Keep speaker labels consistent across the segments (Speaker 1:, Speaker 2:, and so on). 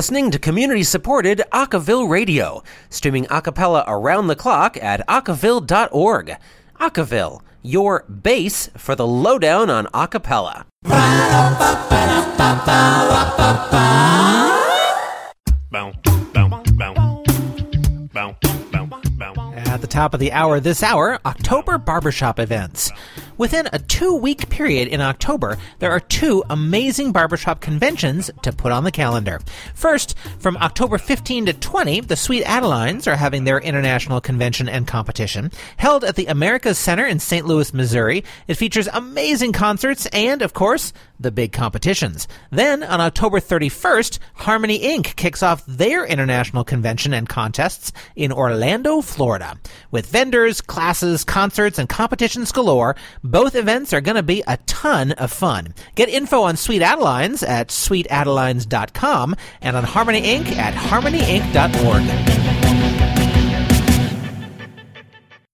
Speaker 1: listening to community supported Acaville Radio, streaming a cappella around the clock at acaville.org. Acaville, your base for the lowdown on a cappella.
Speaker 2: Bow, bow, bow. Bow, bow, bow.
Speaker 3: At the top of the hour this hour, October barbershop events. Within a two week period in October, there are two amazing barbershop conventions to put on the calendar. First, from October 15 to 20, the Sweet Adelines are having their international convention and competition. Held at the Americas Center in St. Louis, Missouri, it features amazing concerts and, of course, the big competitions. Then, on October 31st, Harmony Inc. kicks off their international convention and contests in Orlando, Florida. With vendors, classes, concerts, and competitions galore, both events are going to be a ton of fun. Get info on Sweet Adelines at sweetadelines.com and on Harmony Inc. at harmonyinc.org.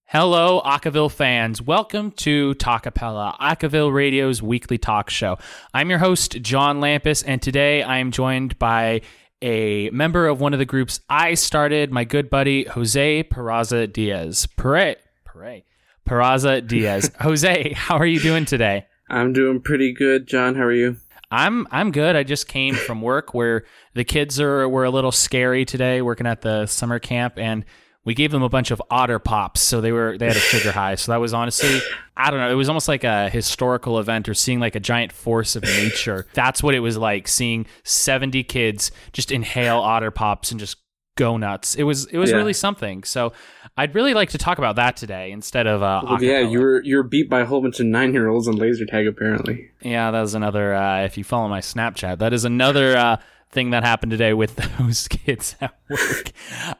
Speaker 4: Hello, Acaville fans. Welcome to Talkapella, Acaville Radio's weekly talk show. I'm your host, John Lampus, and today I am joined by a member of one of the groups I started, my good buddy, Jose Peraza Diaz. Pere, Pere, Peraza Diaz. Jose, how are you doing today?
Speaker 5: I'm doing pretty good, John. How are you?
Speaker 4: I'm I'm good. I just came from work where the kids are were a little scary today, working at the summer camp, and we gave them a bunch of otter pops, so they were they had a sugar high. So that was honestly, I don't know, it was almost like a historical event or seeing like a giant force of nature. That's what it was like seeing 70 kids just inhale otter pops and just go nuts. It was it was
Speaker 5: Yeah.
Speaker 4: really something. So I'd really like to talk about that today instead of uh,
Speaker 5: Well, yeah, you were you were beat by a whole bunch of nine year olds on laser tag apparently.
Speaker 4: Yeah, that was another. Uh, if you follow my Snapchat, that is another uh, thing that happened today with those kids at work.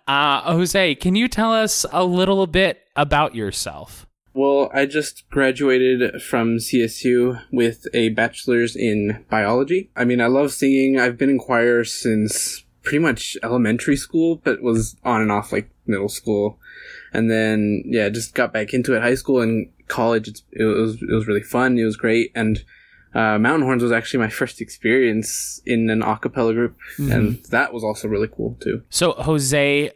Speaker 4: Uh, Jose, can you tell us a little bit about yourself?
Speaker 5: Well, I just graduated from CSU with a bachelor's in biology. I mean, I love singing. I've been in choir since pretty much elementary school, but was on and off like middle school. And then, yeah, just got back into it. High school and college, it was it was really fun. It was great, and uh, Mountain Horns was actually my first experience in an a cappella group, and that was also really cool too.
Speaker 4: So, Jose,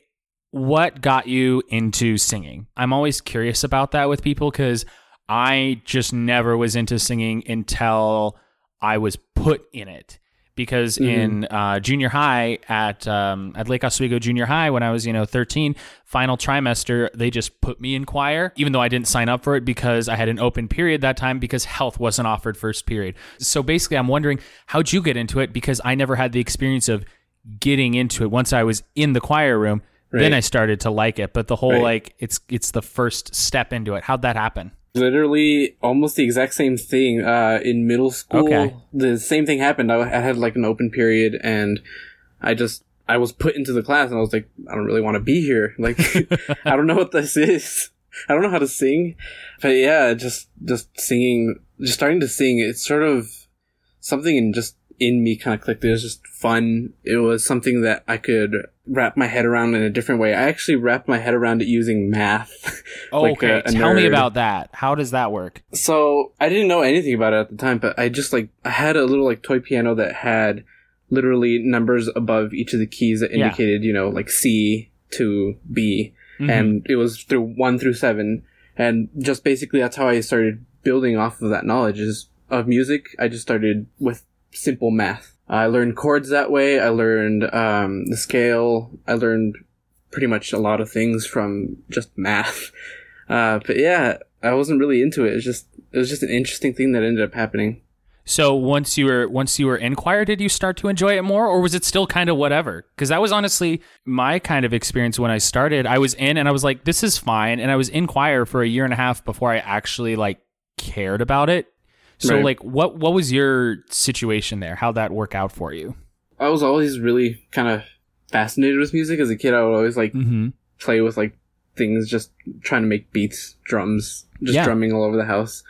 Speaker 4: what got you into singing? I'm always curious about that with people because I just never was into singing until I was put in it. Because in uh, junior high at um, at Lake Oswego Junior High, when I was you know 13, final trimester, they just put me in choir, even though I didn't sign up for it because I had an open period that time because health wasn't offered first period. So basically, I'm wondering how'd you get into it because I never had the experience of getting into it once I was in the choir room. Then I started to like it, but the whole
Speaker 5: Right.
Speaker 4: like it's it's the first step into it. How'd that happen?
Speaker 5: Literally almost the exact same thing uh in middle school.
Speaker 4: Okay.
Speaker 5: the same thing happened. I, I had like an open period and i just i was put into the class and i was like i don't really want to be here. Like i don't know what this is. I don't know how to sing. But yeah just just singing just starting to sing it's sort of something in just in me kind of clicked it was just fun it was something that i could wrap my head around in a different way i actually wrapped my head around it using math like
Speaker 4: okay,
Speaker 5: a- a
Speaker 4: tell me about that. How does that work?
Speaker 5: So I didn't know anything about it at the time, but I just like I had a little like toy piano that had literally numbers above each of the keys that
Speaker 4: Yeah.
Speaker 5: indicated, you know, like C to B,
Speaker 4: Mhm.
Speaker 5: and it was through one through seven, and just basically that's how I started building off of that knowledge is of music. I just started with simple math. I learned chords that way. I learned um, the scale. I learned pretty much a lot of things from just math. Uh, but yeah, I wasn't really into it. It's just it was just an interesting thing that ended up happening.
Speaker 4: So once you were once you were in choir, did you start to enjoy it more, or was it still kind of whatever? Because that was honestly my kind of experience when I started. I was in and I was like, this is fine, and I was in choir for a year and a half before I actually like cared about it. So
Speaker 5: Right.
Speaker 4: like, what what was your situation there? How'd that work out for you?
Speaker 5: I was always really kind of fascinated with music as a kid. I would always like
Speaker 4: Mm-hmm.
Speaker 5: play with like things, just trying to make beats, drums, just
Speaker 4: Yeah.
Speaker 5: drumming all over the house.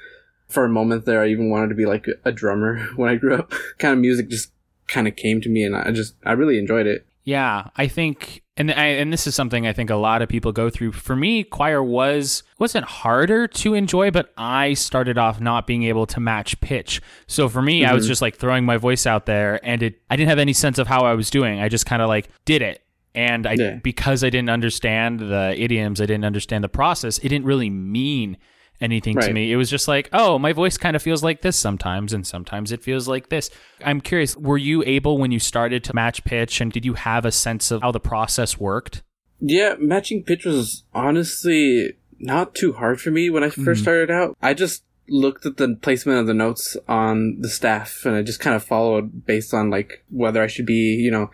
Speaker 5: For a moment there, I even wanted to be like a drummer when I grew up. kind of music just kind of came to me, and I just I really enjoyed it.
Speaker 4: Yeah, I think And I, and this is something I think a lot of people go through. For me, choir was wasn't harder to enjoy, but I started off not being able to match pitch. So for me, I was mm-hmm. just like throwing my voice out there, and it I didn't have any sense of how I was doing. I just kind of like did it, and I
Speaker 5: Yeah.
Speaker 4: because I didn't understand the idioms, I didn't understand the process. It didn't really mean anything to me. It was just like, oh, my voice kind of feels like this sometimes, and sometimes it feels like this. I'm curious, were you able when you started to match pitch, and did you have a sense of how the process worked?
Speaker 5: Yeah, matching pitch was honestly not too hard for me when I first mm-hmm. started out. I just looked at the placement of the notes on the staff and I just kind of followed based on like whether I should be, you know,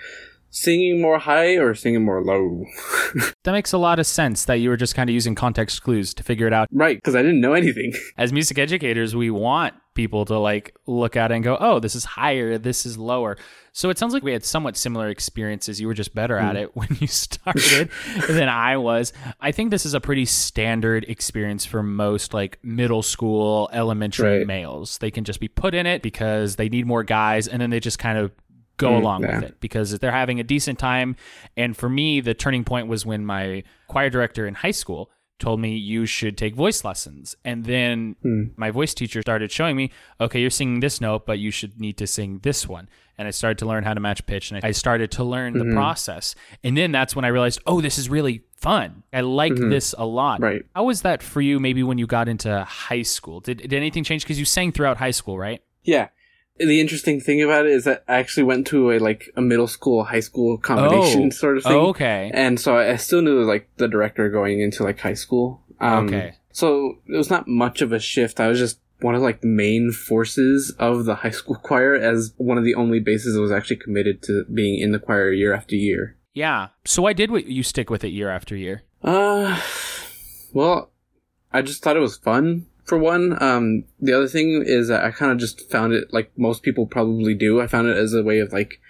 Speaker 5: singing more high or singing more low.
Speaker 4: That makes a lot of sense that you were just kind of using context clues to figure it out.
Speaker 5: right, because I didn't know anything.
Speaker 4: As music educators, we want people to like look at it and go, oh, this is higher, this is lower. So it sounds like we had somewhat similar experiences. You were just better at hmm. it when you started than I was. I think this is a pretty standard experience for most like middle school, elementary
Speaker 5: Right.
Speaker 4: males. They can just be put in it because they need more guys and then they just kind of go
Speaker 5: Mm,
Speaker 4: along
Speaker 5: yeah.
Speaker 4: with it because they're having a decent time. And for me, the turning point was when my choir director in high school told me you should take voice lessons. And then
Speaker 5: Hmm.
Speaker 4: my voice teacher started showing me, okay, you're singing this note, but you should need to sing this one. And I started to learn how to match pitch and I started to learn
Speaker 5: Mm-hmm.
Speaker 4: the process. And then that's when I realized, oh, this is really fun. I like this a lot.
Speaker 5: Mm-hmm. Right.
Speaker 4: How was that for you maybe when you got into high school? Did, did anything change? Because you sang throughout high school, right?
Speaker 5: Yeah. The interesting thing about it is that I actually went to a like a middle school, high school combination
Speaker 4: Oh.
Speaker 5: sort of thing.
Speaker 4: Okay.
Speaker 5: And so I still knew like the director going into like high school. Um,
Speaker 4: Okay.
Speaker 5: So it was not much of a shift. I was just one of like the main forces of the high school choir as one of the only basses that was actually committed to being in the choir year after year.
Speaker 4: Yeah. So why did you stick with it year after year?
Speaker 5: Uh, well, I just thought it was fun for one. Um, the other thing is that I kind of just found it like most people probably do. I found it as a way of like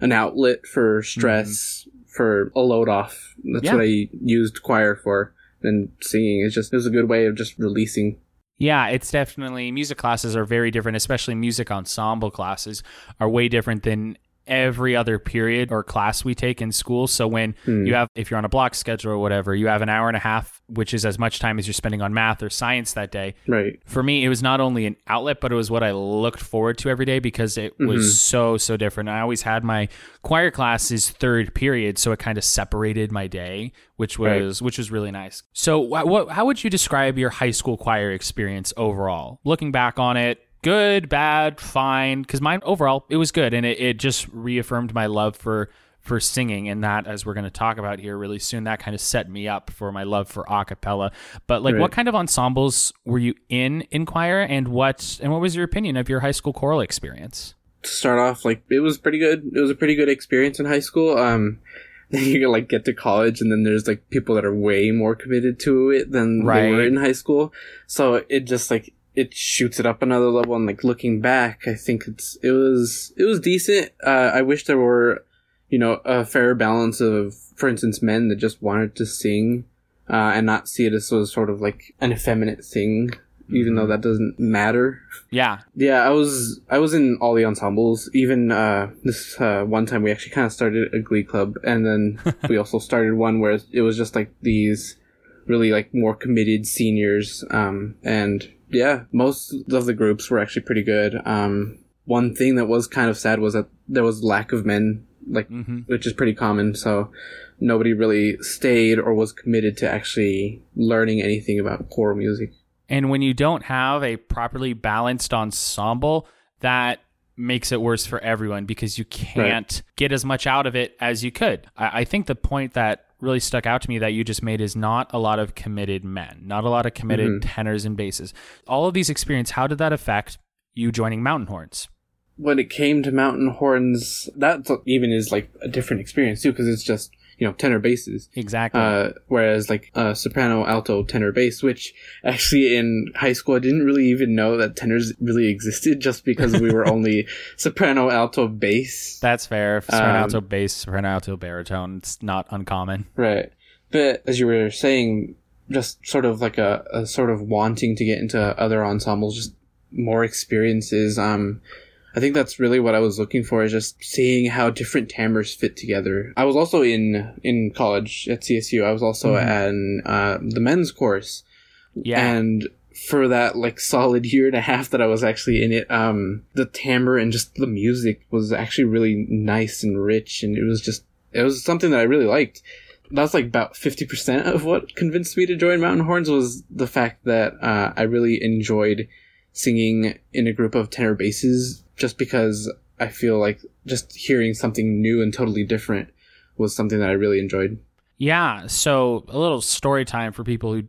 Speaker 5: an outlet for stress, for a load off. That's
Speaker 4: Yeah.
Speaker 5: what I used choir for. And singing is just, it was a good way of just releasing.
Speaker 4: Yeah, it's definitely music classes are very different, especially music ensemble classes are way different than every other period or class we take in school. So when hmm. you have if you're on a block schedule or whatever, you have an hour and a half, which is as much time as you're spending on math or science that day.
Speaker 5: Right.
Speaker 4: For me, it was not only an outlet, but it was what I looked forward to every day because it was mm-hmm. so so different. I always had my choir classes third period, so it kind of separated my day, which
Speaker 5: Right.
Speaker 4: was which was really nice. So, wh- what how would you describe your high school choir experience overall? Looking back on it, good, bad, fine? Because mine overall it was good, and it, it just reaffirmed my love for for singing and that as we're going to talk about here really soon that kind of set me up for my love for a cappella but like
Speaker 5: Right.
Speaker 4: what kind of ensembles were you in in choir and what and what was your opinion of your high school choral experience
Speaker 5: to start off, like it was pretty good. It was a pretty good experience in high school. Um, then you like get to college, and then there's like people that are way more committed to it than they were in high school. So it just like it shoots it up another level. And like looking back, I think it's it was it was decent. Uh, I wish there were, you know, a fair balance of, for instance, men that just wanted to sing. Uh, and not see it as sort of like an effeminate thing, even though that doesn't matter.
Speaker 4: yeah
Speaker 5: Yeah, I was I was in all the ensembles. Even uh, this uh, one time, we actually kind of started a glee club, and then we also started one where it was just like these really like more committed seniors. Um, and yeah, most of the groups were actually pretty good. Um, one thing that was kind of sad was that there was lack of men, like
Speaker 4: hmm
Speaker 5: which is pretty common. So nobody really stayed or was committed to actually learning anything about choral music.
Speaker 4: and when you don't have a properly balanced ensemble that makes it worse for everyone because you can't get as much out of it as you could I, I think the point that really stuck out to me that you just made is not a lot of committed men not a lot of committed mm-hmm. tenors and basses. All of these experience how did that affect you joining mountain horns?
Speaker 5: When it came to mountain horns, that even is like a different experience too, because it's just you know tenor basses.
Speaker 4: exactly
Speaker 5: Uh, whereas like uh, soprano, alto, tenor, bass, which actually in high school I didn't really even know that tenors really existed, just because we were only soprano, alto, bass.
Speaker 4: that's fair soprano
Speaker 5: Um,
Speaker 4: alto bass soprano alto baritone it's not uncommon
Speaker 5: Right. But as you were saying, just sort of like a, a sort of wanting to get into other ensembles, just more experiences. Um, I think that's really what I was looking for is just seeing how different timbres fit together. I was also in in college at CSU. I was also
Speaker 4: Mhm.
Speaker 5: at uh, the men's chorus,
Speaker 4: Yeah.
Speaker 5: and for that like solid year and a half that I was actually in it, um, the timbre and just the music was actually really nice and rich, and it was just it was something that I really liked. That's like about fifty percent of what convinced me to join Mountain Horns was the fact that uh, I really enjoyed singing in a group of tenor basses, just because I feel like just hearing something new and totally different was something that I really enjoyed.
Speaker 4: Yeah, so a little story time for people who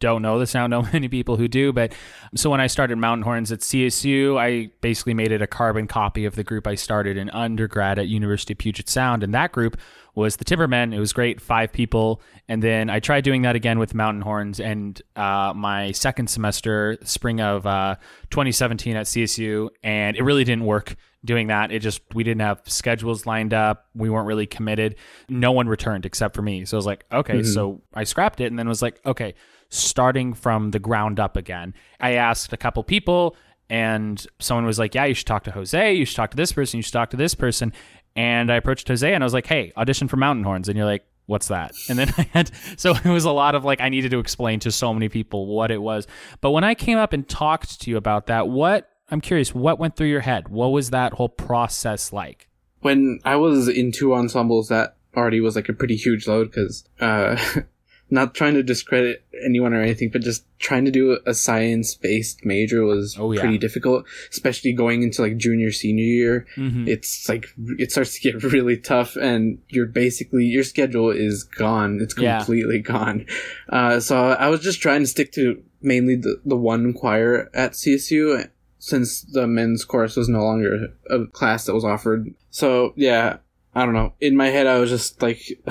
Speaker 4: don't know this. I don't know many people who do, but so when I started Mountain Horns at CSU, I basically made it a carbon copy of the group I started in undergrad at University of Puget Sound, and that group was the Timbermen. It was great, five people, and then I tried doing that again with Mountain Horns, and uh, my second semester, spring of uh, 2017 at CSU, and it really didn't work doing that. It just we didn't have schedules lined up. We weren't really committed. No one returned except for me. So I was like, okay, so I scrapped it and then was like, okay, starting from the ground up again. I asked a couple people and someone was like, yeah, you should talk to Jose, you should talk to this person, you should talk to this person. And I approached Jose and I was like, hey, audition for Mountain Horns. And you're like, what's that? And then I had, so it was a lot of like, I needed to explain to so many people what it was. But when I came up and talked to you about that, what, I'm curious, what went through your head? What was that whole process like?
Speaker 5: when I was in two ensembles, that already was like a pretty huge load because, uh, not trying to discredit anyone or anything, but just trying to do a science based major was
Speaker 4: Oh, yeah.
Speaker 5: pretty difficult, especially going into like junior, senior year.
Speaker 4: Mhm.
Speaker 5: It's like, it starts to get really tough and you're basically, your schedule is gone. It's
Speaker 4: Yeah.
Speaker 5: completely gone. Uh, so I was just trying to stick to mainly the, the one choir at CSU since the men's chorus was no longer a class that was offered. So yeah, I don't know. In my head, I was just like,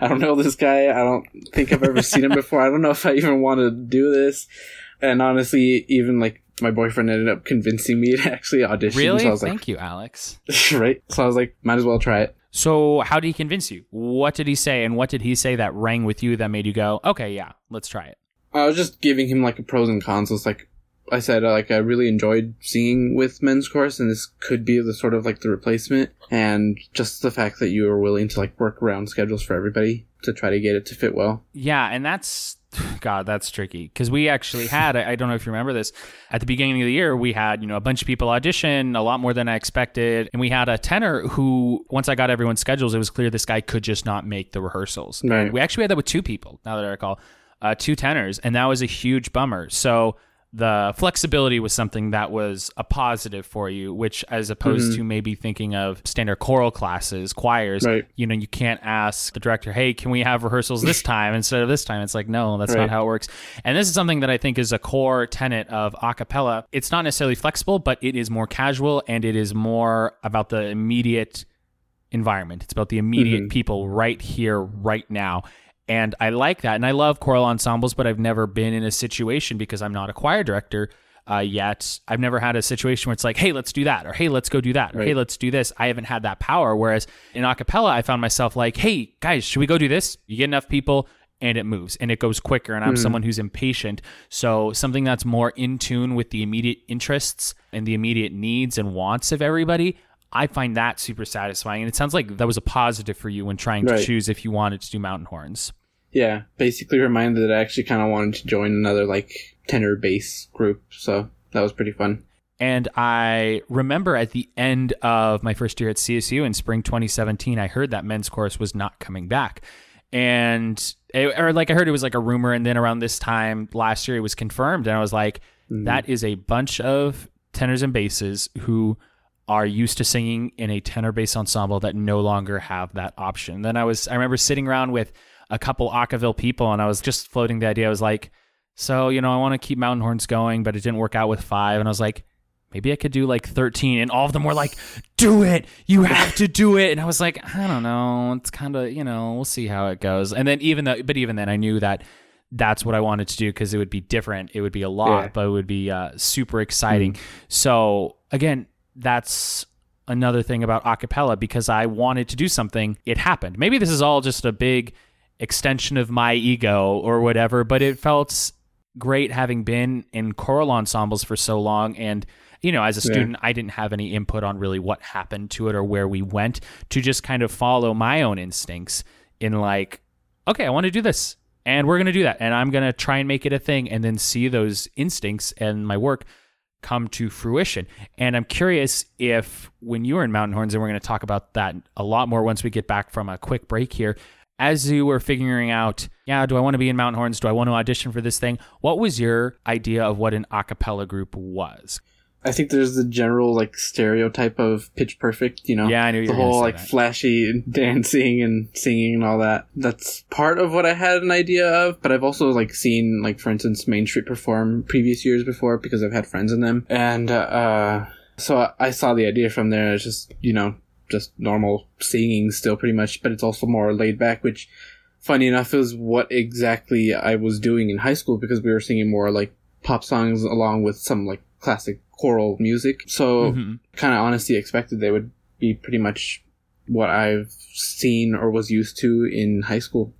Speaker 5: I don't know this guy. I don't think I've ever seen him before. I don't know if I even want to do this. And honestly, even like my boyfriend ended up convincing me to actually audition.
Speaker 4: Really?
Speaker 5: So I was like,
Speaker 4: Thank you, Alex.
Speaker 5: right. So I was like, might as well try it.
Speaker 4: So, how did he convince you? What did he say, and what did he say that rang with you that made you go, "Okay, yeah, let's try it"?
Speaker 5: I was just giving him like a pros and cons. It's like I said, uh, like I really enjoyed singing with men's chorus, and this could be the sort of like the replacement. And just the fact that you were willing to like work around schedules for everybody to try to get it to fit well.
Speaker 4: Yeah, and that's God, that's tricky because we actually had. I, I don't know if you remember this. At the beginning of the year, we had you know a bunch of people audition, a lot more than I expected, and we had a tenor who, once I got everyone's schedules, it was clear this guy could just not make the rehearsals.
Speaker 5: Right.
Speaker 4: And we actually had that with two people. Now that I recall, uh, two tenors, and that was a huge bummer. So. The flexibility was something that was a positive for you, which, as opposed to maybe thinking of standard choral classes, choirs,
Speaker 5: Right.
Speaker 4: you know, you can't ask the director, hey, can we have rehearsals this time instead of this time? It's like, no, that's not how it works. And this is something that I think is a core tenet of a cappella. It's not necessarily flexible, but it is more casual and it is more about the immediate environment. It's about the immediate
Speaker 5: Mhm.
Speaker 4: people right here, right now. And I like that. And I love choral ensembles, but I've never been in a situation because I'm not a choir director uh, yet. I've never had a situation where it's like, hey, let's do that, or hey, let's go do that, or hey, let's do this. I haven't had that power. Whereas in a cappella, I found myself like, hey, guys, should we go do this? You get enough people. And it moves and it goes quicker. And I'm someone who's impatient. So, something that's more in tune with the immediate interests and the immediate needs and wants of everybody, I find that super satisfying. And it sounds like that was a positive for you when trying to choose if you wanted to do mountain horns.
Speaker 5: Yeah, basically reminded that I actually kind of wanted to join another like tenor bass group. So that was pretty fun.
Speaker 4: And I remember at the end of my first year at CSU in spring 2017, I heard that men's chorus was not coming back. And, it, or like I heard it was like a rumor. And then around this time last year, it was confirmed. And I was like, mm-hmm. that is a bunch of tenors and basses who are used to singing in a tenor bass ensemble that no longer have that option. Then I was, I remember sitting around with a couple Acaville people and I was just floating the idea. I was like, so, you know, I want to keep mountain horns going, but it didn't work out with five. And I was like, maybe I could do like 13. And all of them were like, do it. You have to do it. And I was like, I don't know. It's kind of, you know, we'll see how it goes. And then even though, but even then I knew that that's what I wanted to do because it would be different. It would be a lot,
Speaker 5: Yeah.
Speaker 4: but it would be uh, super exciting. So again, that's another thing about acapella because I wanted to do something. It happened. Maybe this is all just a big extension of my ego or whatever, but it felt great having been in choral ensembles for so long and you know, as a student, I didn't have any input on really what happened to it or where we went to just kind of follow my own instincts in like, okay, I want to do this and we're going to do that. And I'm going to try and make it a thing and then see those instincts and my work come to fruition. And I'm curious if when you were in Mountain Horns, and we're going to talk about that a lot more once we get back from a quick break here, as you were figuring out, yeah, do I want to be in Mountain Horns? Do I want to audition for this thing? What was your idea of what an a cappella group was?
Speaker 5: I think there's the general like stereotype of Pitch Perfect, you know.
Speaker 4: Yeah, I knew you
Speaker 5: the whole like
Speaker 4: that.
Speaker 5: flashy dancing and singing and all that. That's part of what I had an idea of, but I've also like seen like for instance Main Street perform previous years before because I've had friends in them, and uh, uh so I- I saw the idea from there. It's just you know just normal singing still pretty much, but it's also more laid back, which funny enough is what exactly I was doing in high school because we were singing more like pop songs along with some like classic choral music. So
Speaker 4: Mhm.
Speaker 5: kind of honestly expected they would be pretty much what I've seen or was used to in high school.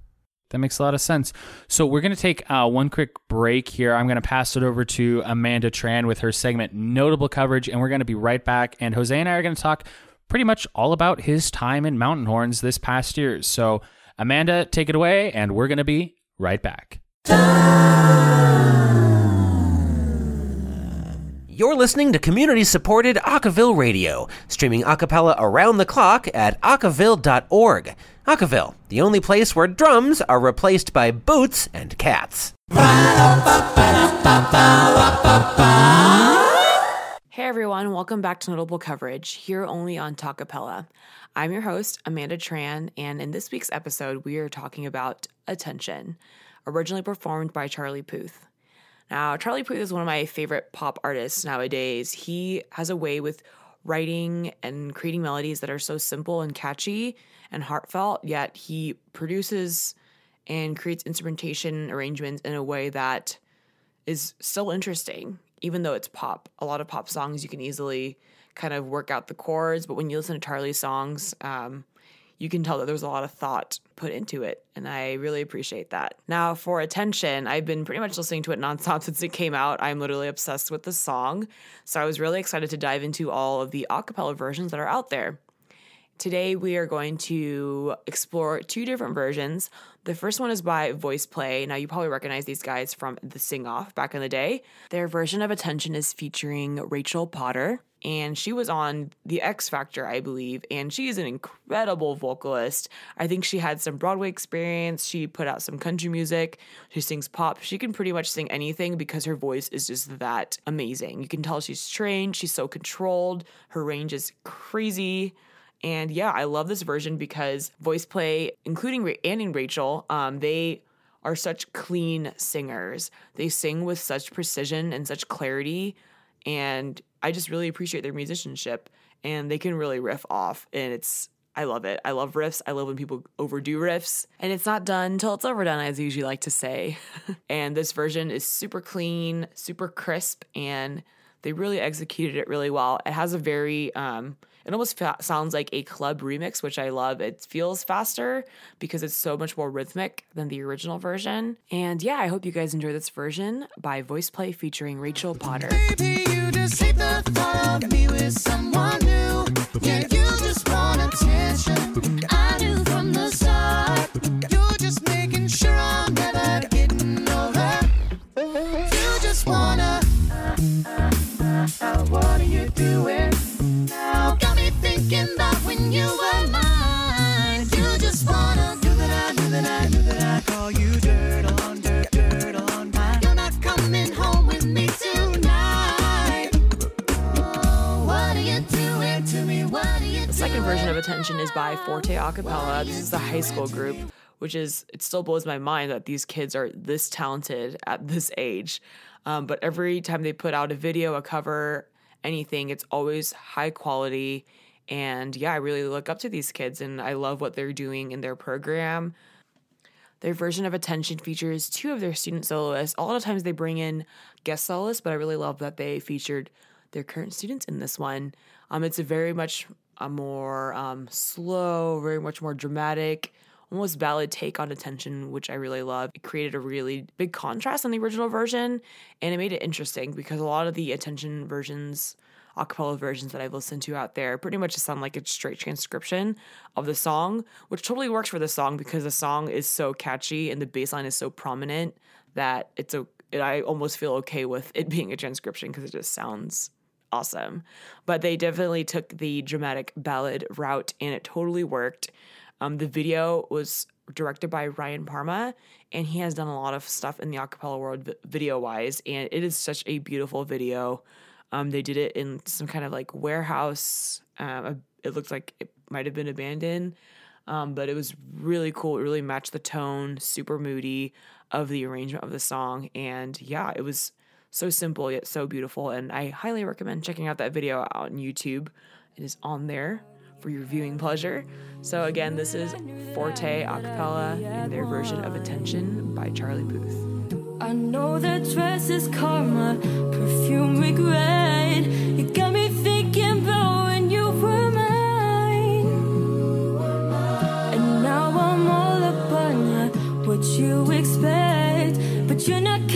Speaker 4: That makes a lot of sense. So we're going to take uh, one quick break here. I'm going to pass it over to Amanda Tran with her segment Notable Coverage, and we're going to be right back. And Jose and I are going to talk pretty much all about his time in Mountain Horns this past year. So, Amanda, take it away, and we're going to be right back.
Speaker 1: You're listening to community supported Acaville Radio, streaming a cappella around the clock at acaville.org. Acaville, the only place where drums are replaced by boots and cats.
Speaker 6: Hey everyone, welcome back to Notable Coverage, here only on Talkapella. I'm your host, Amanda Tran, and in this week's episode, we are talking about Attention, originally performed by Charlie Puth. Now, Charlie Puth is one of my favorite pop artists nowadays. He has a way with writing and creating melodies that are so simple and catchy and heartfelt, yet he produces and creates instrumentation arrangements in a way that is still interesting, even though it's pop. A lot of pop songs you can easily kind of work out the chords, but when you listen to Charlie's songs, um, you can tell that there's a lot of thought put into it, and I really appreciate that. Now, for attention, I've been pretty much listening to it nonstop since it came out. I'm literally obsessed with the song, so I was really excited to dive into all of the acapella versions that are out there. Today, we are going to explore two different versions. The first one is by VoicePlay. Now, you probably recognize these guys from the Sing Off back in the day. Their version of Attention is featuring Rachel Potter, and she was on The X Factor, I believe, and she is an incredible vocalist. I think she had some Broadway experience. She put out some country music. She sings pop. She can pretty much sing anything because her voice is just that amazing. You can tell she's trained, she's so controlled, her range is crazy. And yeah, I love this version because voice play, including Ra- Annie and Rachel, um, they are such clean singers. They sing with such precision and such clarity. And I just really appreciate their musicianship. And they can really riff off. And it's, I love it. I love riffs. I love when people overdo riffs. And it's not done till it's overdone, as I usually like to say. and this version is super clean, super crisp, and they really executed it really well. It has a very, um, it almost fa- sounds like a club remix, which I love. It feels faster because it's so much more rhythmic than the original version. And yeah, I hope you guys enjoy this version by VoicePlay featuring Rachel Potter.
Speaker 7: Baby, you just hate the
Speaker 6: Forte Acapella. This is the high school group, which is, it still blows my mind that these kids are this talented at this age. Um, but every time they put out a video, a cover, anything, it's always high quality. And yeah, I really look up to these kids and I love what they're doing in their program. Their version of Attention features two of their student soloists. A lot of times they bring in guest soloists, but I really love that they featured their current students in this one. Um, it's a very much a more um, slow, very much more dramatic, almost ballad take on Attention, which I really love. It created a really big contrast on the original version, and it made it interesting because a lot of the Attention versions acapella versions that I've listened to out there pretty much sound like a straight transcription of the song, which totally works for the song because the song is so catchy and the bass line is so prominent that it's a I almost feel okay with it being a transcription because it just sounds awesome. But they definitely took the dramatic ballad route and it totally worked. Um, the video was directed by Ryan Parma, and he has done a lot of stuff in the acapella world video wise, and it is such a beautiful video. Um, they did it in some kind of like warehouse. Um, it looked like it might have been abandoned, um, but it was really cool. It really matched the tone, super moody of the arrangement of the song, and yeah, it was so simple yet so beautiful. And I highly recommend checking out that video out on YouTube. It is on there for your viewing pleasure. So again, this is Forte Acapella and their version of Attention by Charlie Puth.
Speaker 8: I know that dress is karma, perfume regret. You got me thinking about when you were mine. And now I'm all up on ya, what you expect. But you're not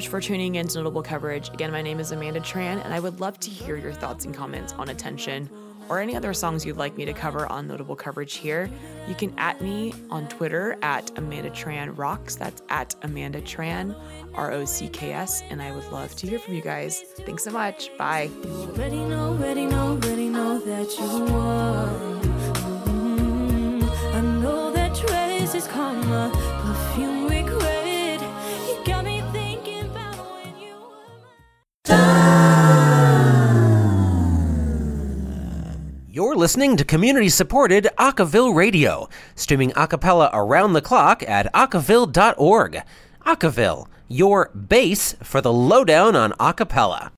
Speaker 6: much for tuning in to Notable Coverage. Again, my name is Amanda Tran, and I would love to hear your thoughts and comments on Attention or any other songs you'd like me to cover on Notable Coverage here. You can at me on Twitter at Amanda Tran Rocks. That's at Amanda Tran, R O C K S, and I would love to hear from you guys. Thanks so much. Bye.
Speaker 8: You
Speaker 1: You're listening to community supported Acaville Radio, streaming a cappella around the clock at acaville.org. Acaville, your base for the lowdown on acapella.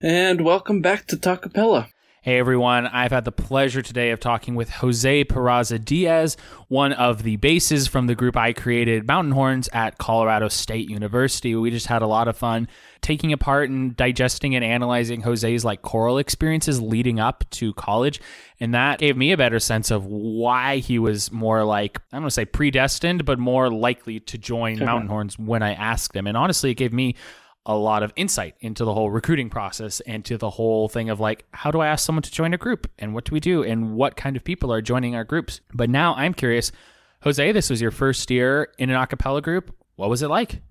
Speaker 5: And welcome back to Talkapella.
Speaker 4: Hey everyone, I've had the pleasure today of talking with Jose Peraza Diaz, one of the basses from the group I created, Mountain Horns, at Colorado State University. We just had a lot of fun taking apart and digesting and analyzing Jose's like choral experiences leading up to college. And that gave me a better sense of why he was more like, I don't want to say predestined, but more likely to join Mountain Horns when I asked him. And honestly, it gave me a lot of insight into the whole recruiting process and to the whole thing of like how do I ask someone to join a group and what do we do and what kind of people are joining our groups. But now I'm curious, Jose, this was your first year in an a cappella group. What was it like?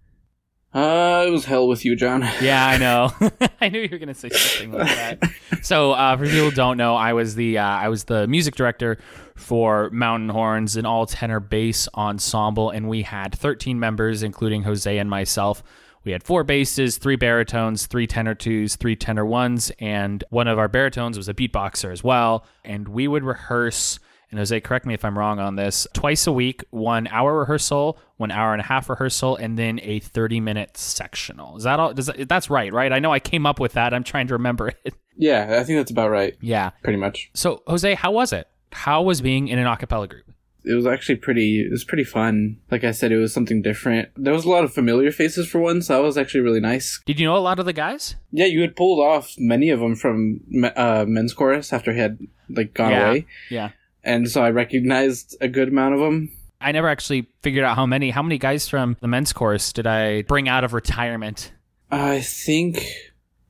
Speaker 5: Uh, it was hell with you, John.
Speaker 4: Yeah, I know. I knew you were going to say something like that. So, uh, for people who don't know, I was the uh, I was the music director for Mountain Horns, an all tenor bass ensemble, and we had 13 members, including Jose and myself. We had four basses, three baritones, three tenor twos, three tenor ones, and one of our baritones was a beatboxer as well. And we would rehearse. And Jose, correct me if I'm wrong on this. Twice a week, one hour rehearsal, one hour and a half rehearsal, and then a 30 minute sectional. Is that all? Does that, that's right, right? I know I came up with that. I'm trying to remember it.
Speaker 5: Yeah, I think that's about right.
Speaker 4: yeah.
Speaker 5: Pretty much.
Speaker 4: So Jose, how was it? How was being in an a cappella group?
Speaker 5: It was actually pretty. It was pretty fun. Like I said, it was something different. There was a lot of familiar faces for one, so that was actually really nice.
Speaker 4: Did you know a lot of the guys?
Speaker 5: Yeah, you had pulled off many of them from uh, men's chorus after he had like gone
Speaker 4: Yeah.
Speaker 5: away,
Speaker 4: Yeah.
Speaker 5: and so I recognized a good amount of them.
Speaker 4: I never actually figured out how many. How many guys from the men's chorus did I bring out of retirement?
Speaker 5: I think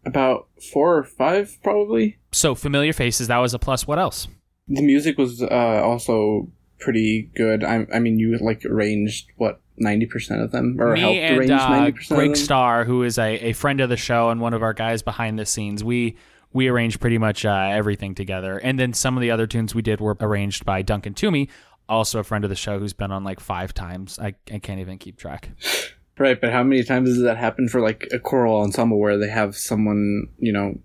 Speaker 5: about four or five, probably.
Speaker 4: So familiar faces. That was a plus. What else?
Speaker 5: The music was uh, also pretty good. I, I mean, you like arranged what ninety percent of them, or
Speaker 4: Me
Speaker 5: helped
Speaker 4: and
Speaker 5: arrange
Speaker 4: uh,
Speaker 5: ninety percent.
Speaker 4: Greg. Starr, who is a, a friend of the show and one of our guys behind the scenes. We we arranged pretty much uh, everything together, and then some of the other tunes we did were arranged by Duncan Toomey, also a friend of the show who's been on like five times. I, I can't even keep track.
Speaker 5: Right, but how many times does that happen for like a choral ensemble where they have someone, you know,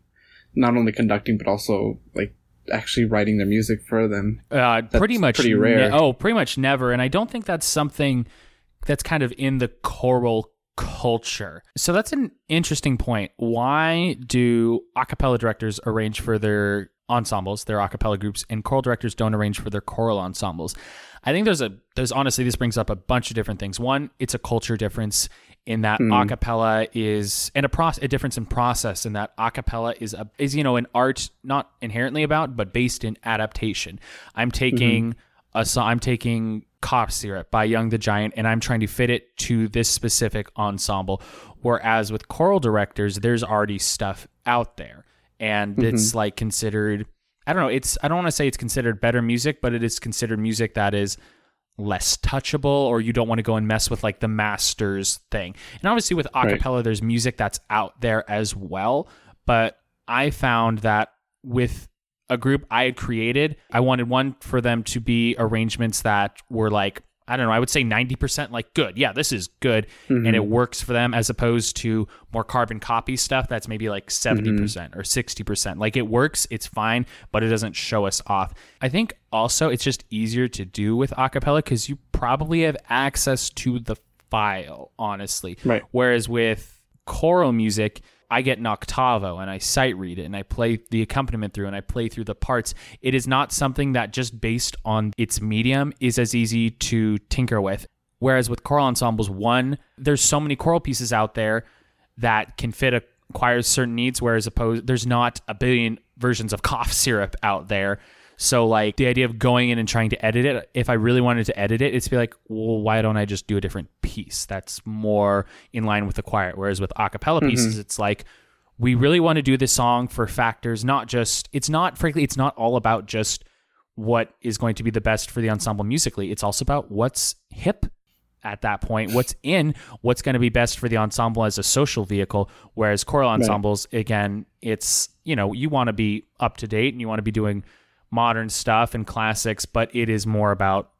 Speaker 5: not only conducting but also like actually writing the music for them?
Speaker 4: Uh, pretty much
Speaker 5: pretty rare.
Speaker 4: oh, pretty much never. And I don't think that's something that's kind of in the choral culture. So that's an interesting point. Why do a cappella directors arrange for their ensembles, their a cappella groups, and choral directors don't arrange for their choral ensembles? I think there's a there's honestly this brings up a bunch of different things. One, it's a culture difference in that hmm. a cappella is and a process a difference in process in that a cappella is a is you know an art not inherently about but based in adaptation. I'm hmm. taking a song I'm taking cough syrup by Young the Giant and I'm trying to fit it to this specific ensemble. Whereas with choral directors, there's already stuff out there. And mm-hmm. it's like considered I don't know, it's I don't want to say it's considered better music, but it is considered music that is less touchable or you don't want to go and mess with like the masters thing. And obviously with acapella there's music that's out there as well, but I found that with a group I had created, I wanted one for them to be arrangements that were like I don't know, I would say 90% like good. Yeah, this is good and it mm-hmm. works for them as opposed to more carbon copy stuff that's maybe like mm-hmm. 70% or 60%. Like it works, it's fine, but it doesn't show us off. I think also it's just easier to do with acapella cuz you probably have access to the file, honestly.
Speaker 5: Right.
Speaker 4: Whereas with choral music, I get an octavo and I sight read it and I play the accompaniment through and I play through the parts. It is not something that just based on its medium is as easy to tinker with. Whereas with choral ensembles, one, there's so many choral pieces out there that can fit a choir's certain needs, whereas opposed there's not a billion versions of cough syrup out there. So like the idea of going in and trying to edit it, if I really wanted to edit it, it's be like, well, why don't I just do a different piece that's more in line with the choir? Whereas with a cappella mm-hmm. pieces, it's like we really want to do this song for factors, not just it's not frankly, it's not all about just what is going to be the best for the ensemble musically. It's also about what's hip at that point, what's in, what's going to be best for the ensemble as a social vehicle. Whereas choral ensembles, again, it's, you know, you want to be up to date and you want to be doing modern stuff and classics, but it is more about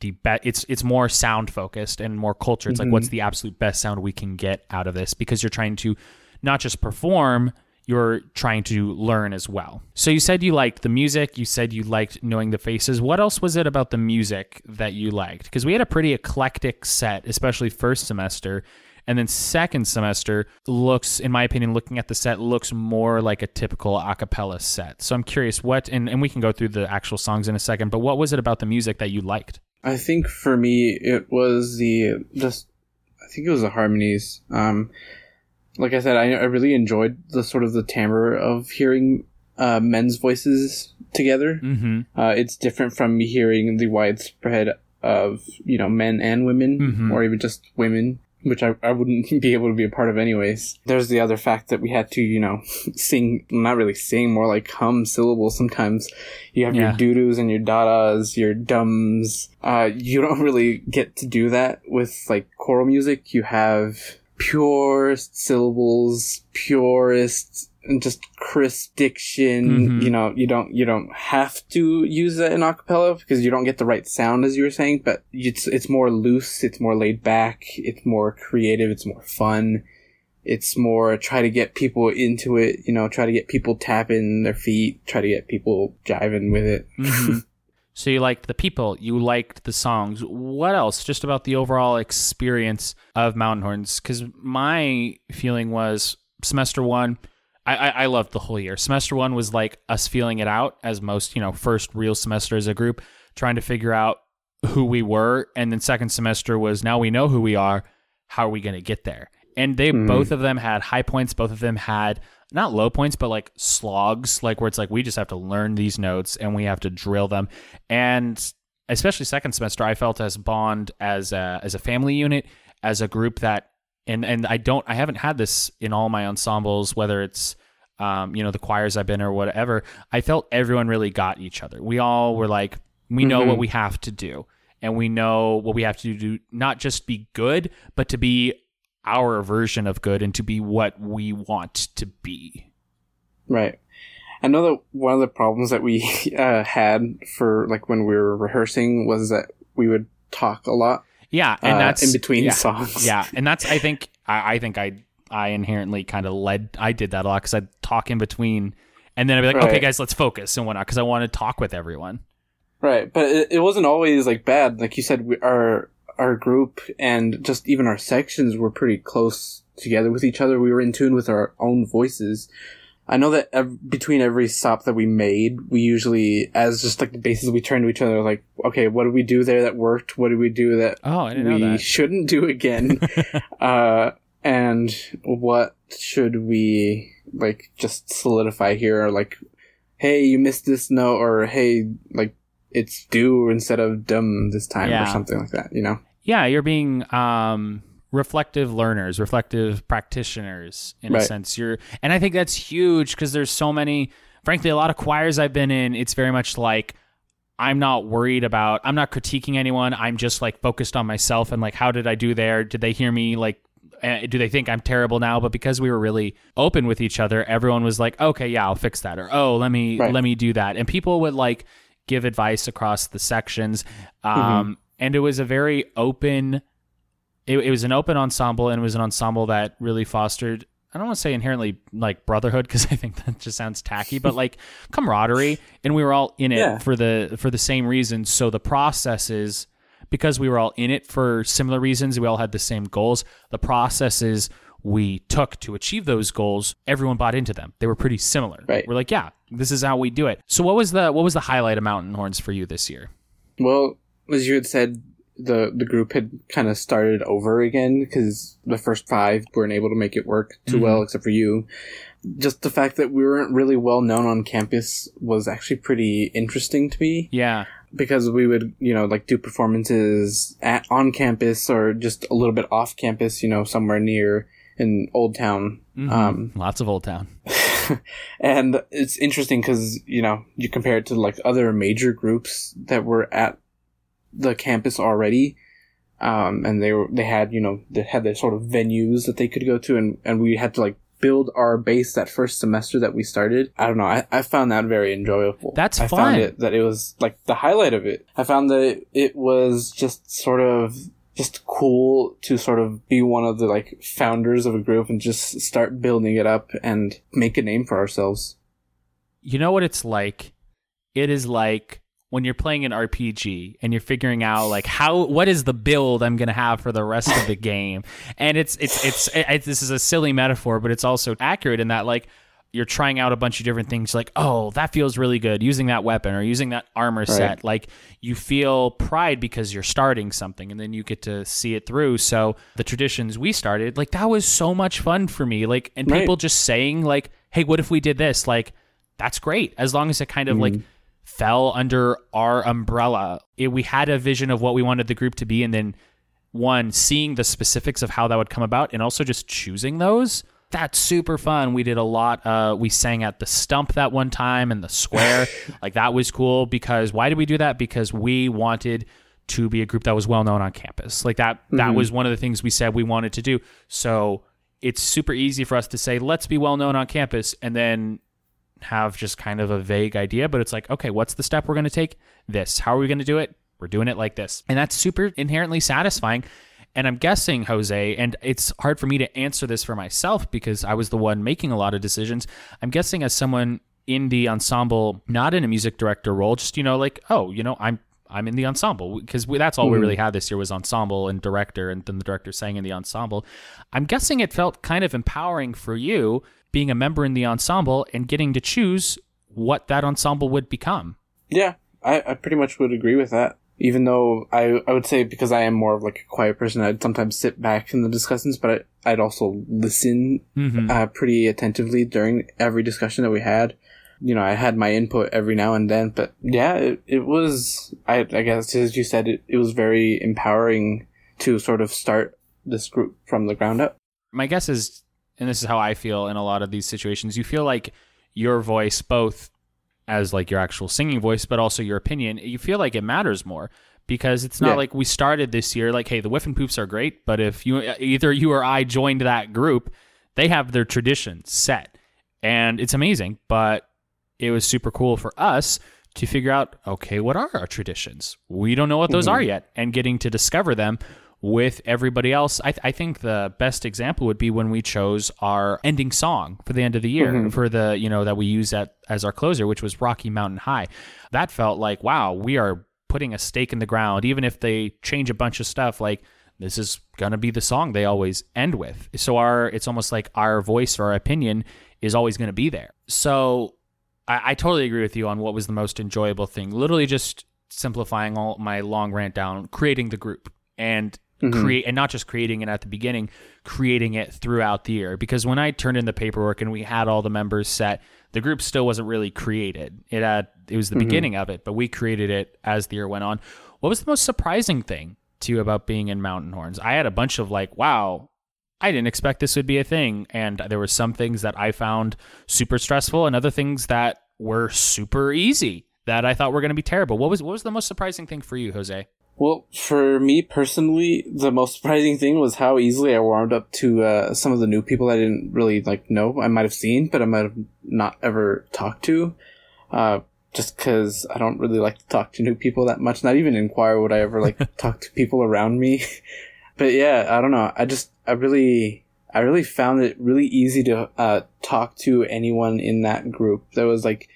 Speaker 4: the be- it's it's more sound focused and more culture. It's like what's mm-hmm. the absolute best sound we can get out of this because you're trying to not just perform, you're trying to learn as well. So you said you liked the music, you said you liked knowing the faces. What else was it about the music that you liked? Because we had a pretty eclectic set, especially first semester. And then second semester looks, in my opinion, looking at the set looks more like a typical a cappella set. So I'm curious what, and, and we can go through the actual songs in a second, but what was it about the music that you liked?
Speaker 5: I think for me it was the just I think it was the harmonies. Um, like I said, I, I really enjoyed the sort of the timbre of hearing uh, men's voices together.
Speaker 4: Mm-hmm.
Speaker 5: Uh, it's different from hearing the widespread of you know men and women,
Speaker 4: Mhm.
Speaker 5: or even just women, which I, I wouldn't be able to be a part of anyways. There's the other fact that we had to you know sing, not really sing, more like hum syllables. Sometimes you have
Speaker 4: Yeah.
Speaker 5: your doo-doos and your dadas, your dums. Uh, you don't really get to do that with like choral music. You have purest syllables, purest just crisp diction.
Speaker 4: Mhm.
Speaker 5: You know, you don't you don't have to use that in acapella because you don't get the right sound as you were saying. But it's it's more loose, it's more laid back, it's more creative, it's more fun. It's more try to get people into it. You know, try to get people tapping their feet, try to get people jiving with it.
Speaker 4: Mhm. so you liked the people, you liked the songs. What else? Just about the overall experience of Mountain Horns? Because my feeling was semester one. I, I, I loved the whole year. Semester one was like us feeling it out as most, you know, first real semester as a group, trying to figure out who we were. And then second semester was now we know who we are. How are we going to get there? And they mm-hmm. both of them had high points. Both of them had not low points, but like slogs, like where it's like we just have to learn these notes and we have to drill them. And especially second semester, I felt as bond as a, as a family unit, as a group that, and and I don't, I haven't had this in all my ensembles, whether it's um, you know, the choirs I've been or whatever. I felt everyone really got each other. We all were like, we know what we have to do, and we know what we have to do, not just be good, but to be our version of good and to be what we want to be.
Speaker 5: Right. I know that one of the problems that we uh, had for like when we were rehearsing was that we would talk a lot
Speaker 4: Yeah, and
Speaker 5: uh,
Speaker 4: that's
Speaker 5: in between
Speaker 4: yeah,
Speaker 5: songs.
Speaker 4: Yeah, and that's I think I, I think I I inherently kind of led I did that a lot because I'd talk in between, and then I'd be like, okay, guys, let's focus and whatnot because I want to talk with everyone.
Speaker 5: Right, but it, it wasn't always like bad. Like you said, we, our our group and just even our sections were pretty close together with each other. We were in tune with our own voices. I know that ev- between every stop that we made, we usually, as just like the basses, we turned to each other like, okay, what did we do there that worked? What did we do that
Speaker 4: Oh, I didn't
Speaker 5: we
Speaker 4: know that.
Speaker 5: shouldn't do again? uh, and what should we like just solidify here? Or like, hey, you missed this note, or hey, like it's do instead of dumb this time,
Speaker 4: Yeah.
Speaker 5: or something like that. You know?
Speaker 4: yeah, you're being um, reflective learners, reflective practitioners in a sense. You're, and I think that's huge because there's so many. Frankly, a lot of choirs I've been in, it's very much like I'm not worried about. I'm not critiquing anyone. I'm just like focused on myself and like, how did I do there? Did they hear me? Like, uh, do they think I'm terrible now? But because we were really open with each other, everyone was like, okay, yeah, I'll fix that, or oh, let me
Speaker 5: Right.
Speaker 4: let me do that, and people would like give advice across the sections. Um,
Speaker 5: Mm-hmm.
Speaker 4: And it was a very open. It, it was an open ensemble, and it was an ensemble that really fostered. I don't want to say inherently like brotherhood because I think that just sounds tacky, but like camaraderie, and we were all in it
Speaker 5: Yeah.
Speaker 4: for the for the same reasons. So the processes, because we were all in it for similar reasons, we all had the same goals. The processes we took to achieve those goals, everyone bought into them. They were pretty similar.
Speaker 5: Right.
Speaker 4: We're like, yeah, this is how we do it. So what was the what was the highlight of Mountain Horns for you this year?
Speaker 5: Well, as you had said, the the group had kind of started over again because the first five weren't able to make it work too well, except for you. Just the fact that we weren't really well known on campus was actually pretty interesting to me
Speaker 4: Yeah.
Speaker 5: because we would, you know, like do performances at on campus or just a little bit off campus, you know, somewhere near in Old Town. Um,
Speaker 4: Lots of Old Town.
Speaker 5: and it's interesting because you know you compare it to like other major groups that were at the campus already um and they were they had you know they had their sort of venues that they could go to and and we had to like build our base that first semester that we started i don't know i, I found that very enjoyable
Speaker 4: That's
Speaker 5: i
Speaker 4: fun.
Speaker 5: found it that it was like the highlight of it i found that it, it was just sort of just cool to sort of be one of the like founders of a group and just start building it up and make a name for ourselves.
Speaker 4: You know what it's like? It is like when you're playing an RPG and you're figuring out like how what is the build I'm going to have for the rest of the game. And it's it's it's, it, this is a silly metaphor, but it's also accurate in that like you're trying out a bunch of different things like, "Oh, that feels really good using that weapon or using that armor set." Like you feel pride because you're starting something and then you get to see it through. So the traditions we started, like that was so much fun for me. Like and
Speaker 5: Right.
Speaker 4: people just saying like, "Hey, what if we did this?" Like that's great as long as it kind of like mm-hmm. Fell under our umbrella. It, we had a vision of what we wanted the group to be, and then one seeing the specifics of how that would come about, and also just choosing those. That's super fun. We did a lot. Uh, we sang at the stump that one time and the square. like that was cool because why did we do that? Because we wanted to be a group that was well known on campus. Like that. That was one of the things we said we wanted to do. So it's super easy for us to say let's be well known on campus, and then have just kind of a vague idea, but it's like, okay, what's the step we're going to take? This. How are we going to do it? We're doing it like this. And that's super inherently satisfying. And I'm guessing, Jose, and it's hard for me to answer this for myself because I was the one making a lot of decisions. I'm guessing, as someone in the ensemble, not in a music director role, just, you know, like, oh, you know, I'm. I'm in the ensemble because that's all we mm-hmm. really had this year was ensemble and director, and then the director sang in the ensemble. I'm guessing it felt kind of empowering for you being a member in the ensemble and getting to choose what that ensemble would become.
Speaker 5: Yeah, I, I pretty much would agree with that. Even though I, I would say because I am more of like a quiet person, I'd sometimes sit back in the discussions, but I, I'd also listen uh, pretty attentively during every discussion that we had. You know, I had my input every now and then, but yeah, it, it was, I, I guess as you said, it, it was very empowering to sort of start this group from the ground up.
Speaker 4: My guess is, and this is how I feel in a lot of these situations, you feel like your voice, both as like your actual singing voice, but also your opinion, you feel like it matters more because it's not
Speaker 5: Yeah.
Speaker 4: like we started this year like, hey, the Whiffenpoofs are great, but if you either you or I joined that group, they have their tradition set, and it's amazing. But it was super cool for us to figure out, okay, what are our traditions? We don't know what those mm-hmm. are yet, and getting to discover them with everybody else. I, I think the best example would be when we chose our ending song for the end of the year mm-hmm. for the you know that we use that as our closer, which was Rocky Mountain High. That felt like wow, we are putting a stake in the ground, even if they change a bunch of stuff, like this is gonna be the song they always end with. So our it's almost like our voice or our opinion is always gonna be there. So I, I totally agree with you on what was the most enjoyable thing. Literally just simplifying all my long rant down, creating the group and Mm-hmm. create and not just creating it at the beginning, creating it throughout the year. Because when I turned in the paperwork and we had all the members set, the group still wasn't really created. It had it was the mm-hmm. beginning of it, but we created it as the year went on. What was the most surprising thing to you about being in Mountain Horns? I had a bunch of like, wow, I didn't expect this would be a thing. And there were some things that I found super stressful and other things that were super easy that I thought were going to be terrible. What was what was the most surprising thing for you, Jose?
Speaker 5: Well, for me personally, the most surprising thing was how easily I warmed up to uh, some of the new people I didn't really like know. I might have seen, but I might have not ever talked to. Uh, just because I don't really like to talk to new people that much. Not even inquire would I ever like talk to people around me. but yeah, I don't know. I just I really I really found it really easy to uh, talk to anyone in that group. There was like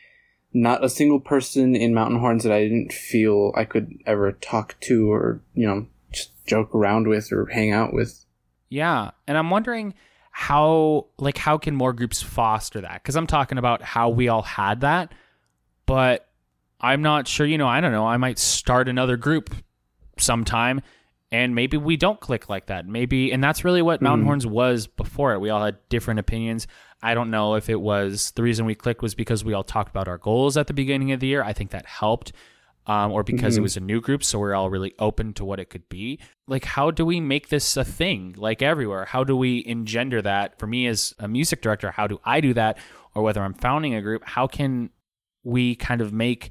Speaker 5: not a single person in Mountain Horns that I didn't feel I could ever talk to or, you know, just joke around with or hang out with.
Speaker 4: Yeah, and I'm wondering how like how can more groups foster that? Cuz I'm talking about how we all had that, but I'm not sure, you know, I don't know, I might start another group sometime and maybe we don't click like that. Maybe and that's really what Mountain mm. Horns was before it. We all had different opinions. I don't know if it was the reason we clicked was because we all talked about our goals at the beginning of the year. I think that helped. Um, or because it was a new group, so we're all really open to what it could be. Like, how do we make this a thing, like everywhere? How do we engender that? For me, as a music director, how do I do that? Or whether I'm founding a group, how can we kind of make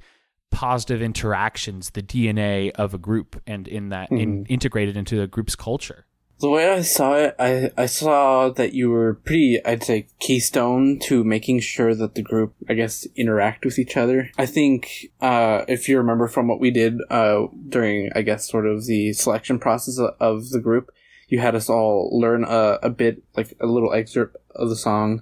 Speaker 4: positive interactions the DNA of a group and in that in, integrated into the group's culture?
Speaker 5: The way I saw it, I, I saw that you were pretty, I'd say, keystone to making sure that the group, I guess, interact with each other. I think, uh, if you remember from what we did, uh, during, I guess, sort of the selection process of- the group, you had us all learn a, a bit, like a little excerpt of the song.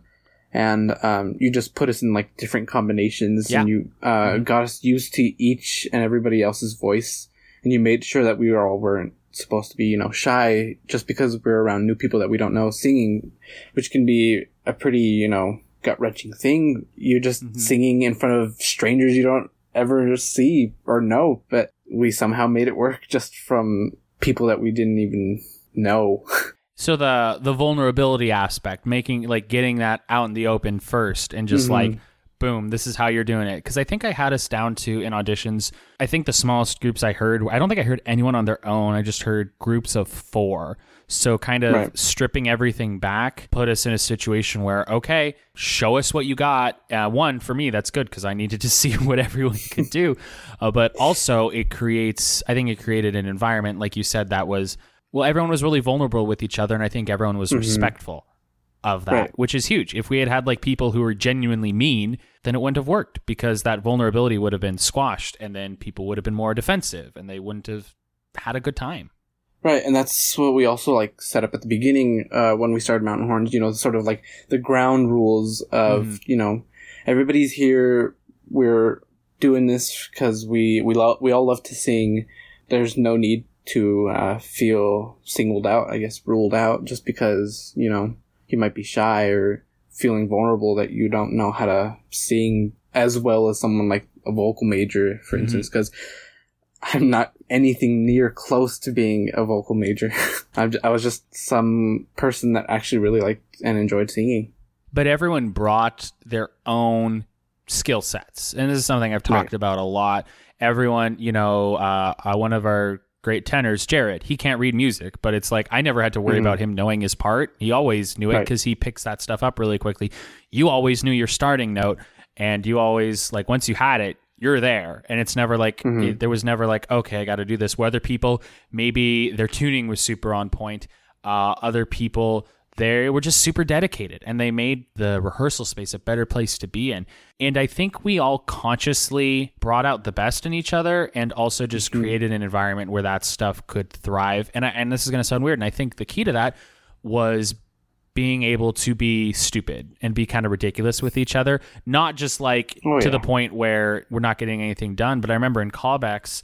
Speaker 5: And, um, you just put us in like different combinations
Speaker 4: Yeah.
Speaker 5: and you, uh, got us used to each and everybody else's voice. And you made sure that we were all weren't supposed to be, you know, shy just because we're around new people that we don't know singing, which can be a pretty, you know, gut wrenching thing. You're just mm-hmm. singing in front of strangers you don't ever see or know, but we somehow made it work just from people that we didn't even know.
Speaker 4: So the the vulnerability aspect, making like getting that out in the open first, and just mm-hmm. like boom, this is how you're doing it. Because I think I had us down to in auditions. I think the smallest groups I heard, I don't think I heard anyone on their own. I just heard groups of four. So kind of
Speaker 5: Right.
Speaker 4: stripping everything back put us in a situation where okay, show us what you got. Uh, one for me, that's good because I needed to see what everyone could do. Uh, but also it creates, I think it created an environment like you said that was well, everyone was really vulnerable with each other, and I think everyone was respectful of that,
Speaker 5: Right.
Speaker 4: which is huge. If we had had like people who were genuinely mean, then it wouldn't have worked because that vulnerability would have been squashed, and then people would have been more defensive, and they wouldn't have had a good time.
Speaker 5: Right, and that's what we also like set up at the beginning uh, when we started Mountain Horns. You know, sort of like the ground rules of you know everybody's here. We're doing this because we we love we all love to sing. There's no need to uh, feel singled out. I guess ruled out just because you know you might be shy or feeling vulnerable that you don't know how to sing as well as someone like a vocal major, for instance, because I'm not anything near close to being a vocal major. I'm, j- I was just some person that actually really liked and enjoyed singing.
Speaker 4: but everyone brought their own skill sets and this is something i've talked
Speaker 5: Right.
Speaker 4: about a lot everyone you know uh, uh, one of our great tenors. Jared he can't read music but it's like i never had to worry about him knowing his part. He always knew it
Speaker 5: Right.
Speaker 4: because he picks that stuff up really quickly. You always knew your starting note and you always like once you had it you're there. And it's never like it- there was never like okay i got to do this. Whether people maybe their tuning was super on point. Uh, other people they were just super dedicated and they made the rehearsal space a better place to be in and i think we all consciously brought out the best in each other and also just mm-hmm. created an environment where that stuff could thrive and I, and this is going to sound weird and i think the key to that was being able to be stupid and be kind of ridiculous with each other not just like
Speaker 5: Oh,
Speaker 4: to
Speaker 5: yeah.
Speaker 4: the point where we're not getting anything done but i remember in callbacks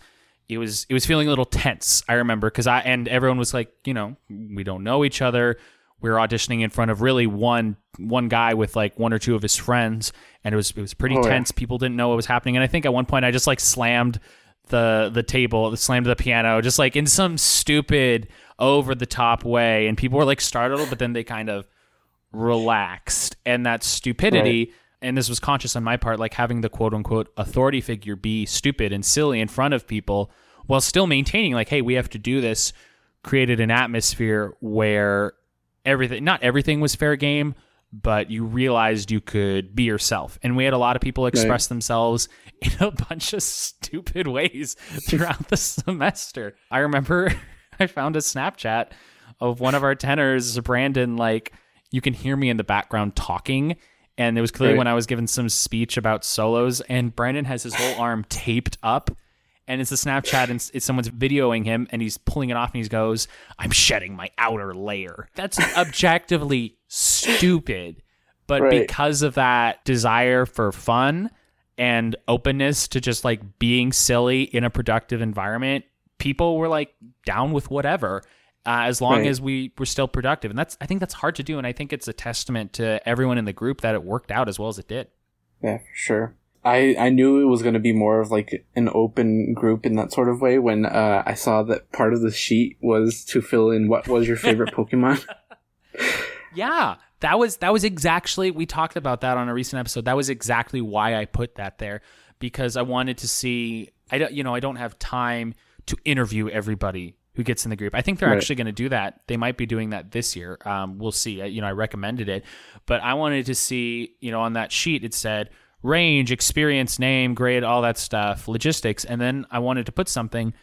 Speaker 4: it was it was feeling a little tense. I remember because I and everyone was like, you know, we don't know each other. We were auditioning in front of really one one guy with like one or two of his friends, and it was it was pretty
Speaker 5: Oh, yeah.
Speaker 4: tense. People didn't know what was happening, and I think at one point I just like slammed the the table, slammed the piano, just like in some stupid over the top way, and people were like startled, but then they kind of relaxed, and that stupidity. And this was conscious on my part, like having the quote unquote authority figure be stupid and silly in front of people while still maintaining, like, hey, we have to do this, created an atmosphere where everything, not everything was fair game, but you realized you could be yourself. And we had a lot of people express themselves in a bunch of stupid ways throughout the semester. I remember I found a Snapchat of one of our tenors, Brandon, like, you can hear me in the background talking. And it was clearly
Speaker 5: Right.
Speaker 4: when I was given some speech about solos, and Brandon has his whole arm taped up and it's a Snapchat and it's, someone's videoing him and he's pulling it off and he goes, "I'm shedding my outer layer." That's objectively stupid, but
Speaker 5: Right.
Speaker 4: because of that desire for fun and openness to just like being silly in a productive environment, people were like down with whatever. Uh, as long
Speaker 5: Right.
Speaker 4: as we were still productive, and that's I think that's hard to do, and I think it's a testament to everyone in the group that it worked out as well as it did.
Speaker 5: Yeah, for sure. I, I knew it was going to be more of like an open group in that sort of way when uh, I saw that part of the sheet was to fill in what was your favorite Pokemon.
Speaker 4: Yeah, that was that was exactly we talked about that on a recent episode. That was exactly why I put that there because I wanted to see. I don't, you know, I don't have time to interview everybody who gets in the group. I think they're
Speaker 5: Right.
Speaker 4: actually going to do that. They might be doing that this year. Um, we'll see. Uh, You know, I recommended it, but I wanted to see. You know, on that sheet it said range, experience, name, grade, all that stuff, logistics, and then I wanted to put something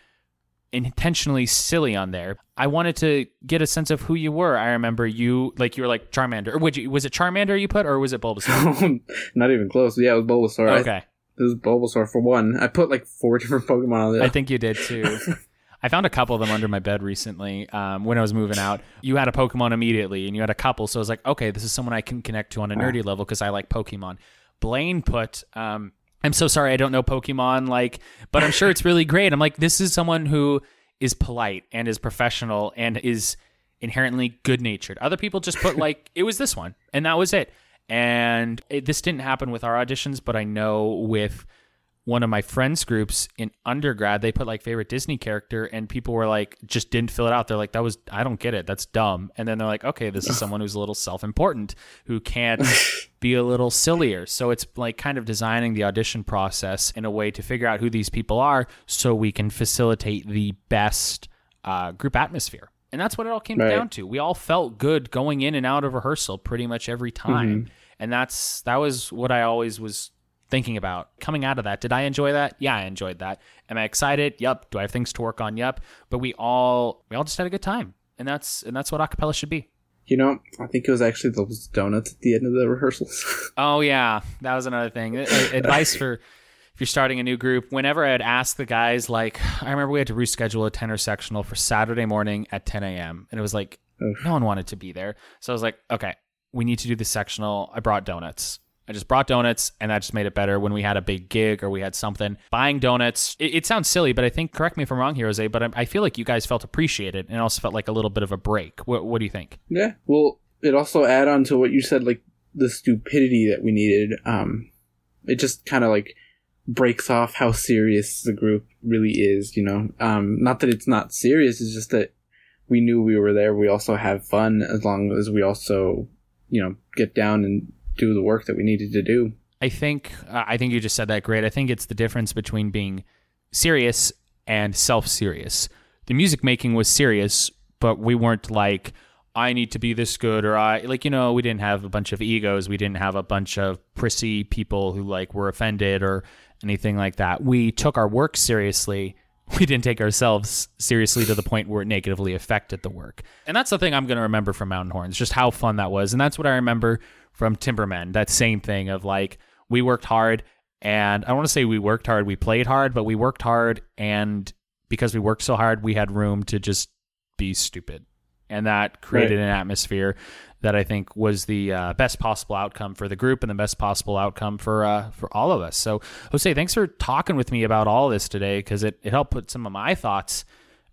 Speaker 4: intentionally silly on there. I wanted to get a sense of who you were. I remember you like you were like Charmander. Or would you, was it Charmander you put or was it Bulbasaur?
Speaker 5: Not even close. Yeah, it was Bulbasaur. I-
Speaker 4: okay.
Speaker 5: it was Bulbasaur for one. I put like four different Pokemon on
Speaker 4: there.
Speaker 5: I
Speaker 4: think you did too. I found a couple of them under my bed recently um, when I was moving out. You had a Pokemon immediately, and you had a couple, so I was like, okay, this is someone I can connect to on a nerdy level because I like Pokemon. Blaine put, um, I'm so sorry I don't know Pokemon, like, but I'm sure it's really great. I'm like, this is someone who is polite and is professional and is inherently good natured. Other people just put like it was this one, and that was it. And it, this didn't happen with our auditions, but I know with one of my friends groups in undergrad they put like favorite disney character and people were like just didn't fill it out. They're like that was i don't get it. That's dumb. And then they're like okay this is someone who's a little self-important who can't be a little sillier. So it's like kind of designing the audition process in a way to figure out who these people are so we can facilitate the best uh, group atmosphere. And that's what it all came
Speaker 5: Right.
Speaker 4: down to. We all felt good going in and out of rehearsal pretty much every time. And that's that was what i always was thinking about coming out of that. Did I enjoy that? Yeah, I enjoyed that. Am I excited? Yup. Do I have things to work on? Yup. But we all we all just had a good time, and that's and that's what acapella should be.
Speaker 5: You know, I think it was actually those donuts at the end of the rehearsals.
Speaker 4: Oh yeah, that was another thing. Advice for if you're starting a new group. Whenever I'd ask the guys, like I remember we had to reschedule a tenor sectional for Saturday morning at 10 a.m. and it was like
Speaker 5: Oof.
Speaker 4: no one wanted to be there. So I was like, okay, we need to do the sectional. I brought donuts. I just brought donuts, and that just made it better when we had a big gig or we had something. Buying donuts, it, it sounds silly, but I think, correct me if I'm wrong here, Jose, but I, I feel like you guys felt appreciated and also felt like a little bit of a break. What, what do you think?
Speaker 5: yeah. Well, it also add on to what you said, like the stupidity that we needed. Um, it just kind of like breaks off how serious the group really is. You know, um, not that it's not serious. It's just that we knew we were there. We also have fun as long as we also, you know, get down and do the work that we needed to do.
Speaker 4: I think uh, I think you just said that great. I think it's the difference between being serious and self-serious. The music making was serious, but we weren't like I need to be this good or I like you know, we didn't have a bunch of egos, we didn't have a bunch of prissy people who like were offended or anything like that. We took our work seriously. We didn't take ourselves seriously to the point where it negatively affected the work. And that's the thing I'm going to remember from Mountain Horns, just how fun that was. And that's what I remember from Timbermen. That same thing of like, we worked hard and I don't want to say we worked hard, we played hard, but we worked hard. And because we worked so hard, we had room to just be stupid. And that created an atmosphere that I think was the uh, best possible outcome for the group and the best possible outcome for uh, for all of us. So, Jose, thanks for talking with me about all this today because it, it helped put some of my thoughts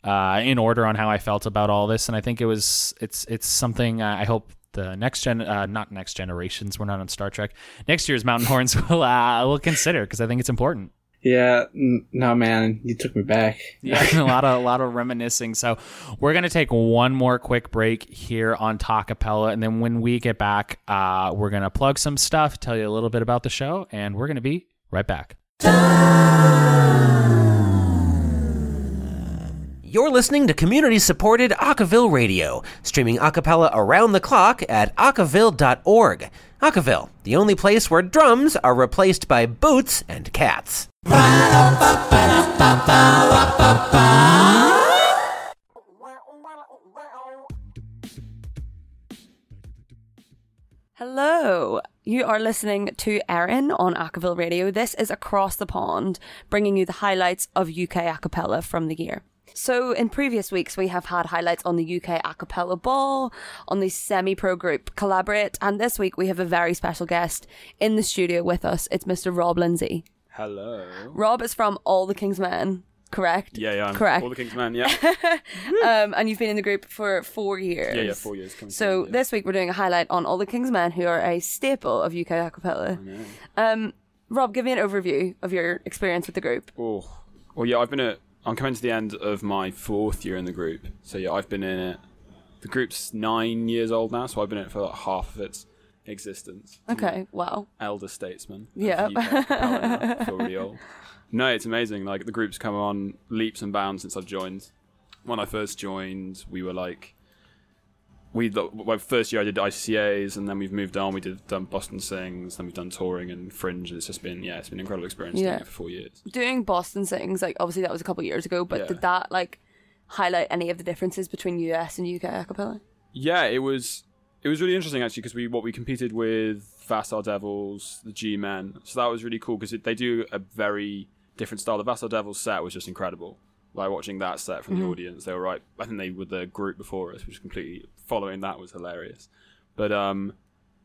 Speaker 4: uh, in order on how I felt about all this, and I think it was it's it's something uh, I hope the next gen uh, not next generations we're not on Star Trek next year's Mountain Horns will uh, will consider because I think it's important.
Speaker 5: Yeah, n- no, man, you took me back.
Speaker 4: Yeah, a lot of a lot of reminiscing. So we're gonna take one more quick break here on Talkapella, and then when we get back, uh, we're gonna plug some stuff, tell you a little bit about the show, and we're gonna be right back.
Speaker 1: You're listening to community supported Acaville Radio, streaming acapella around the clock at acaville.org. Acaville, the only place where drums are replaced by boots and cats.
Speaker 9: Hello. You are listening to Erin on Acaville Radio. This is Across the Pond, bringing you the highlights of UK acapella from the year. So, in previous weeks, we have had highlights on the UK a cappella ball, on the semi pro group Collaborate, and this week we have a very special guest in the studio with us. It's Mr. Rob Lindsay.
Speaker 10: Hello.
Speaker 9: Rob is from All the King's Men, correct?
Speaker 10: Yeah, yeah. I'm
Speaker 9: Correct.
Speaker 10: All the King's Men, yeah.
Speaker 9: Um, and you've been in the group for four years.
Speaker 10: yeah, yeah, four years. Coming
Speaker 9: So
Speaker 10: soon, yeah.
Speaker 9: this week we're doing a highlight on all the King's Men who are a staple of UK acapella. Um, Rob, give me an overview of your experience with the group.
Speaker 10: Oh, well, yeah, I've been at. I'm coming to the end of my fourth year in the group. So yeah, I've been in it. The group's nine years old now, so I've been in it for like half of its existence.
Speaker 9: Okay, wow.
Speaker 10: Elder statesman.
Speaker 9: Yeah.
Speaker 10: UK acapella now. I feel really old. No, it's amazing. Like the group's come on leaps and bounds since I've joined. When I first joined, we were like, we my first year I did ICAs, and then we've moved on. We did done Boston Sings, then we've done touring and Fringe. And it's just been yeah, it's been an incredible experience doing it for four years.
Speaker 9: Doing Boston Sings, like obviously that was a couple of years ago, but
Speaker 10: Yeah.
Speaker 9: did that like highlight any of the differences between US and UK acapella?
Speaker 10: Yeah, it was it was really interesting actually because we what we competed with Vassar Devils, the G Men, so that was really cool because they do a very different style. The Vassar Devils set was just incredible. Like watching that set from the mm-hmm. audience, they were right. I think they were the group before us, which is completely following that was hilarious. But um,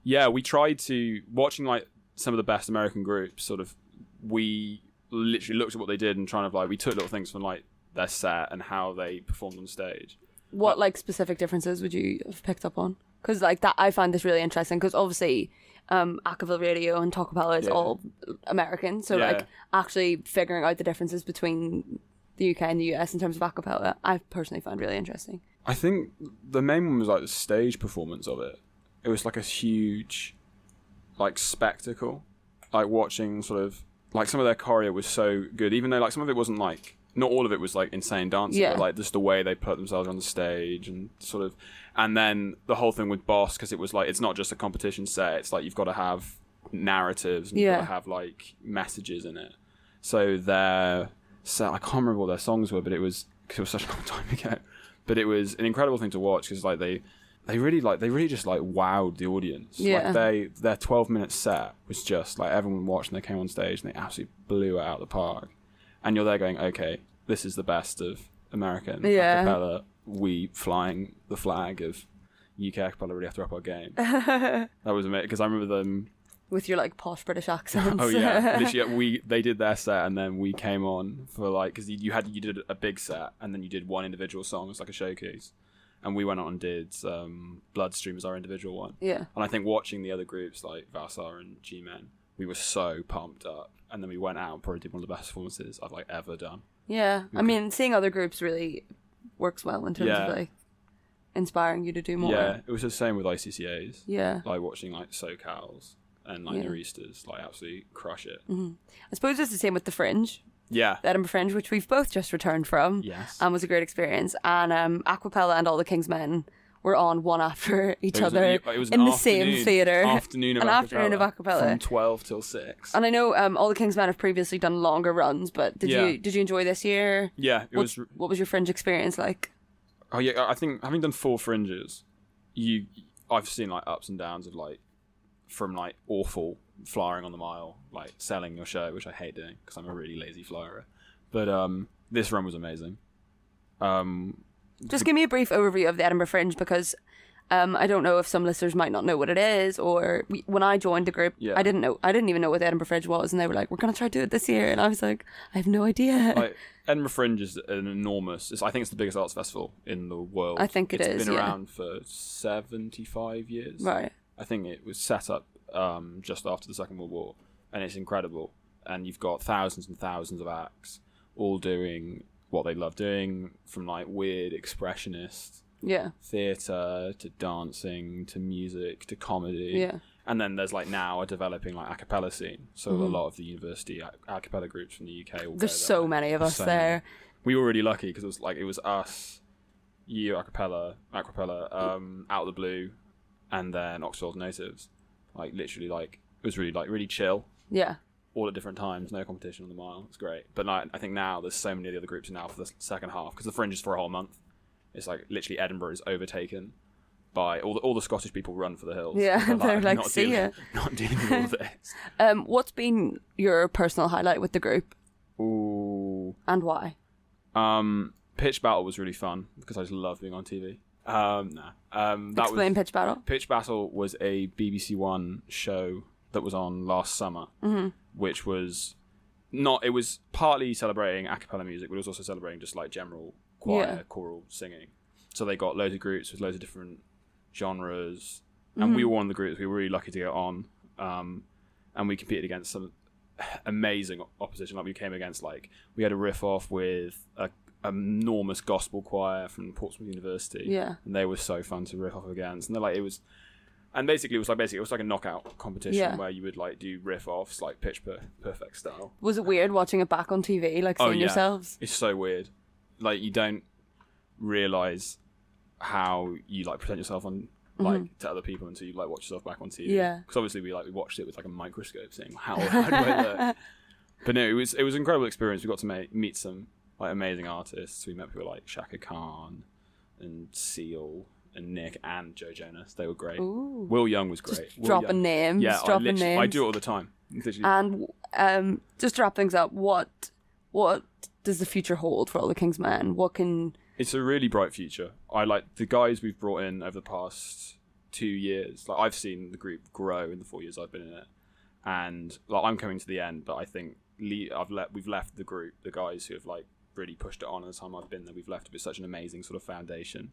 Speaker 10: yeah, we tried to watching like some of the best American groups. Sort of, we literally looked at what they did and trying to like we took little things from like their set and how they performed on stage.
Speaker 9: What like specific differences would you have picked up on? Because like that, I find this really interesting. Because obviously, um, Acaville Radio and Talkapella is
Speaker 10: Yeah.
Speaker 9: all American, so
Speaker 10: Yeah.
Speaker 9: like actually figuring out the differences between the UK and the US in terms of acapella, I personally find really interesting.
Speaker 10: I think the main one was like the stage performance of it. It was like a huge, like spectacle. Like watching sort of like some of their choreo was so good, even though like some of it wasn't like not all of it was like insane dancing,
Speaker 9: Yeah.
Speaker 10: but like just the way they put themselves on the stage and sort of, and then the whole thing with Boss because it was like it's not just a competition set. It's like you've got to have narratives and you've
Speaker 9: Yeah.
Speaker 10: got to have like messages in it. So their set, I can't remember what their songs were, but it was because it was such a long time ago. But it was an incredible thing to watch because like they, they really like they really just like wowed the audience.
Speaker 9: Yeah.
Speaker 10: Like they their twelve minute set was just like everyone watched and they came on stage and they absolutely blew it out of the park. And you're there going, okay, this is the best of American
Speaker 9: Yeah.
Speaker 10: acapella. We flying the flag of UK acapella really have to up our game. that was amazing because I remember them
Speaker 9: With your like posh British accents.
Speaker 10: Oh yeah, literally, we they did their set and then we came on for like because you had you did a big set and then you did one individual song as like a showcase, and we went on and did um, Bloodstream as our individual one.
Speaker 9: yeah.
Speaker 10: And I think watching the other groups like Vassar and G Men, we were so pumped up, and then we went out and probably did one of the best performances I've like ever done.
Speaker 9: Yeah. I mean, seeing other groups really works well in terms
Speaker 10: Yeah.
Speaker 9: of like inspiring you to do more.
Speaker 10: Yeah, it was the same with ICCAs.
Speaker 9: Yeah.
Speaker 10: like watching like SoCals and like
Speaker 9: Yeah. Mm-hmm.
Speaker 10: Nor'easters like absolutely crush it.
Speaker 9: I suppose it's the same with the Fringe,
Speaker 10: Yeah,
Speaker 9: the Edinburgh Fringe, which we've both just returned from.
Speaker 10: Yes.
Speaker 9: And was a great experience. And um, Aquapella and all the King's Men were on one after each
Speaker 10: It was-
Speaker 9: other
Speaker 10: it was an
Speaker 9: in the same theatre.
Speaker 10: Afternoon of
Speaker 9: An
Speaker 10: acapella,
Speaker 9: afternoon of acapella.
Speaker 10: from twelve till six.
Speaker 9: And I know um, all the King's Men have previously done longer runs, but did
Speaker 10: Yeah.
Speaker 9: you did you enjoy this year?
Speaker 10: Yeah, it
Speaker 9: what,
Speaker 10: was.
Speaker 9: what was your Fringe experience like?
Speaker 10: Oh yeah, I think having done four fringes, you I've seen like ups and downs of like from like awful flying on the mile, like selling your show, which I hate doing because I'm a really lazy flyer. But um, this run was amazing. Um,
Speaker 9: Just give me a brief overview of the Edinburgh Fringe because Um, I don't know if some listeners might not know what it is, or we, when I joined the group,
Speaker 10: Yeah.
Speaker 9: I didn't know. I didn't even know what the Edinburgh Fringe was, and they were like, "We're gonna try to do it this year," and I was like, "I have no idea."
Speaker 10: like Edinburgh Fringe is an enormous. It's, I think it's the biggest arts festival in the world.
Speaker 9: I think it
Speaker 10: It's
Speaker 9: is,
Speaker 10: been
Speaker 9: yeah.
Speaker 10: around for seventy-five years.
Speaker 9: right.
Speaker 10: I think it was set up um, just after the Second World War, and it's incredible. And you've got thousands and thousands of acts, all doing what they love doing, from like weird expressionist
Speaker 9: Yeah.
Speaker 10: theatre to dancing to music to comedy.
Speaker 9: Yeah.
Speaker 10: And then there's like now a developing like a cappella scene. So a lot of the university a cappella groups from the UK.
Speaker 9: Mm-hmm. There's
Speaker 10: there.
Speaker 9: so many of us
Speaker 10: so
Speaker 9: there.
Speaker 10: We were really lucky because it was like it was us, you a cappella, acapella, um, out of the blue, and then Oxford Natives. Like literally, like it was really like really chill.
Speaker 9: Yeah.
Speaker 10: All at different times, no competition on the mile. It's great. But like, I think now there's so many of the other groups now for the second half because the fringe is for a whole month. It's like literally Edinburgh is overtaken by all the all the Scottish people run for the hills.
Speaker 9: Yeah, they're
Speaker 10: "I'm
Speaker 9: like,
Speaker 10: not
Speaker 9: "See
Speaker 10: dealing,
Speaker 9: ya."
Speaker 10: Not dealing with all this.
Speaker 9: Um, what's been your personal highlight with the group,
Speaker 10: Ooh.
Speaker 9: and why?
Speaker 10: Um, Pitch Battle was really fun because I just love being on TV. Um, nah. Um, that
Speaker 9: Explain
Speaker 10: was
Speaker 9: pitch battle.
Speaker 10: Pitch Battle was a BBC One show that was on last summer,
Speaker 9: Mm-hmm.
Speaker 10: which was not. It was partly celebrating a cappella music, but it was also celebrating just like general choir,
Speaker 9: Yeah.
Speaker 10: choral singing. So they got loads of groups with loads of different genres, and
Speaker 9: Mm-hmm.
Speaker 10: we were one of the groups. We were really lucky to get on, um, and we competed against some amazing opposition. Like we came against like we had a riff off with a enormous gospel choir from Portsmouth University.
Speaker 9: Yeah.
Speaker 10: and they were so fun to riff off against. And they're like it was, and basically it was like basically it was like a knockout competition
Speaker 9: Yeah.
Speaker 10: where you would like do riff offs like pitch per- perfect style.
Speaker 9: Was it weird watching it back on TV, like
Speaker 10: Oh,
Speaker 9: seeing
Speaker 10: yeah.
Speaker 9: yourselves?
Speaker 10: It's so weird. Like you don't realize how you like present yourself on like to other people until you like watch yourself back on TV.
Speaker 9: Mm-hmm. Yeah.
Speaker 10: Because obviously we like we watched it with like a microscope, seeing how how do I look. But no, it was it was an incredible experience. We got to ma- meet some like amazing artists. We met people like Chaka Khan and Seal and Nick and Joe Jonas. They were great.
Speaker 9: Ooh.
Speaker 10: Will Young was great. Will
Speaker 9: dropping
Speaker 10: Young-
Speaker 9: names,
Speaker 10: Yeah, I, I do it all the time. Literally,
Speaker 9: And um, just to wrap things up, what what does the future hold for all the King's Men? What can
Speaker 10: it's a really bright future. I like the guys we've brought in over the past two years. Like I've seen the group grow in the four years I've been in it, and like I'm coming to the end, but I think le- I've let we've left the group the guys who have like really pushed it on in the time I've been there. We've left it with such an amazing sort of foundation.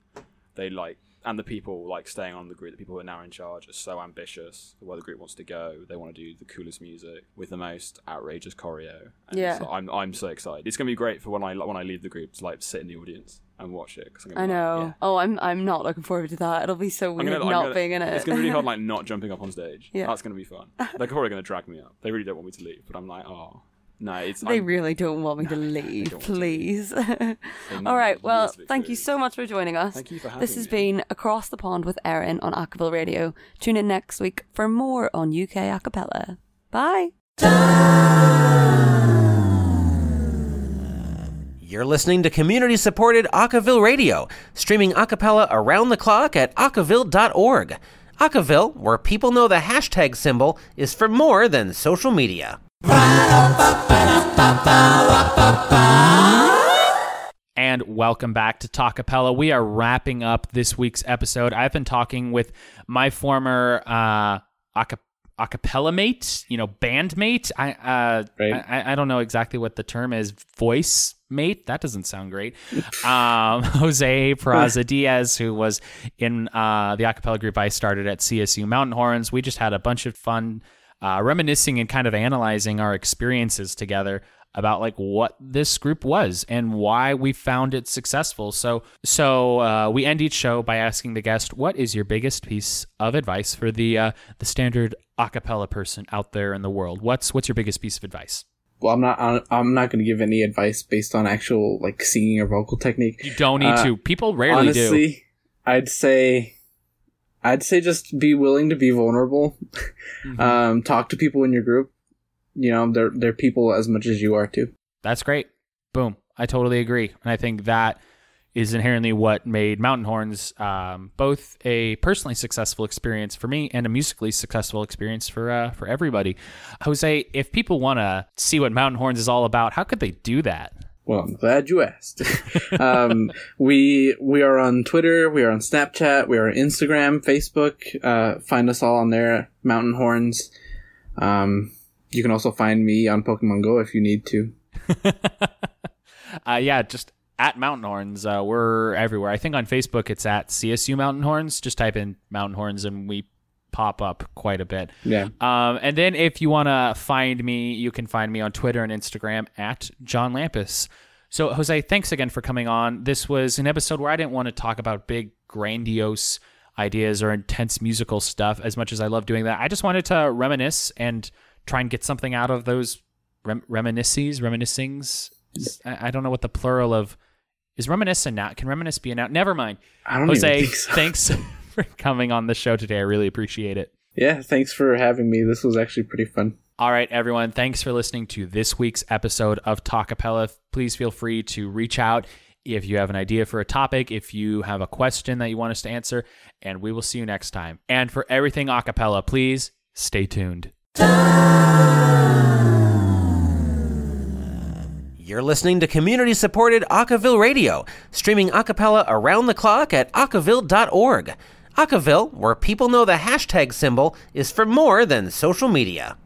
Speaker 10: They like and the people like staying on the group, the people who are now in charge, are so ambitious where the group wants to go. They want to do the coolest music with the most outrageous choreo. And
Speaker 9: Yeah.
Speaker 10: so I'm I'm so excited. It's gonna be great for when I when I leave the group to like sit in the audience and watch it. 'cause
Speaker 9: I
Speaker 10: be like,
Speaker 9: know?
Speaker 10: yeah.
Speaker 9: Oh, I'm I'm not looking forward to that. It'll be so weird
Speaker 10: gonna-
Speaker 9: not
Speaker 10: gonna-
Speaker 9: being in it.
Speaker 10: It's gonna be really hard, like not jumping up on stage.
Speaker 9: Yeah.
Speaker 10: that's gonna be fun. They're probably gonna drag me up. They really don't want me to leave, but I'm like, oh no, it's
Speaker 9: they
Speaker 10: I'm-
Speaker 9: really don't want me to leave,
Speaker 10: don't to
Speaker 9: please. All right. Well, thank you so much for joining us.
Speaker 10: Thank you for
Speaker 9: This has
Speaker 10: me.
Speaker 9: been Across the Pond with Erin on Acaville Radio. Tune in next week for more on UK Acapella. Bye.
Speaker 1: You're listening to community supported Acaville Radio, streaming acapella around the clock at acaville.org. Acaville, where people know the hashtag symbol is for more than social media.
Speaker 4: And welcome back to Talkapella. We are wrapping up this week's episode. I've been talking with my former uh, aca- acapella mate, you know, bandmate. I, uh,
Speaker 5: Right.
Speaker 4: I I don't know exactly what the term is. Voice mate. That doesn't sound great. um, Jose Peraza Diaz, who was in uh, the acapella group I started at CSU Mountain Horns. We just had a bunch of fun uh, reminiscing and kind of analyzing our experiences together about like what this group was and why we found it successful. So so uh, we end each show by asking the guest, "What is your biggest piece of advice for the uh, the standard a cappella person out there in the world? What's what's your biggest piece of advice?"
Speaker 5: Well, I'm not. I'm- not going to give any advice based on actual like singing or vocal technique.
Speaker 4: You don't need
Speaker 5: Uh,
Speaker 4: to. People rarely do.
Speaker 5: Honestly, I'd say, I'd say just be willing to be vulnerable.
Speaker 4: Mm-hmm.
Speaker 5: Um, talk to people in your group. You know, they're they're people as much as you are too.
Speaker 4: That's great. Boom. I totally agree. And I think that is inherently what made Mountain Horns um, both a personally successful experience for me and a musically successful experience for uh, for everybody. Jose, if people want to see what Mountain Horns is all about, how could they do that?
Speaker 5: Well, I'm glad you asked. um, we we are on Twitter, we are on Snapchat, we are on Instagram, Facebook. Uh, find us all on there, Mountain Horns. Um, you can also find me on Pokemon Go if you need to.
Speaker 4: uh, yeah, just at Mountain Horns. Uh, we're everywhere. I think on Facebook it's at CSU Mountain Horns. Just type in Mountain Horns and we pop up quite a bit.
Speaker 5: Yeah.
Speaker 4: Um, and then if you want to find me, you can find me on Twitter and Instagram at John Lampus. So, Jose, thanks again for coming on. This was an episode where I didn't want to talk about big, grandiose ideas or intense musical stuff as much as I love doing that. I just wanted to reminisce and try and get something out of those rem- reminisces, reminiscings. I, I don't know what the plural of is reminisce a noun. Can reminisce be a noun? Never mind.
Speaker 5: I don't
Speaker 4: Jose,
Speaker 5: so.
Speaker 4: thanks for coming on the show today. I really appreciate it.
Speaker 5: Yeah, thanks for having me. This was actually pretty fun.
Speaker 4: All right, everyone. Thanks for listening to this week's episode of Talkapella. Please feel free to reach out if you have an idea for a topic, if you have a question that you want us to answer, and we will see you next time. And for everything acapella, please stay tuned.
Speaker 1: You're listening to community supported Acaville Radio, streaming acapella around the clock at acaville.org. Acaville, where people know the hashtag symbol is for more than social media.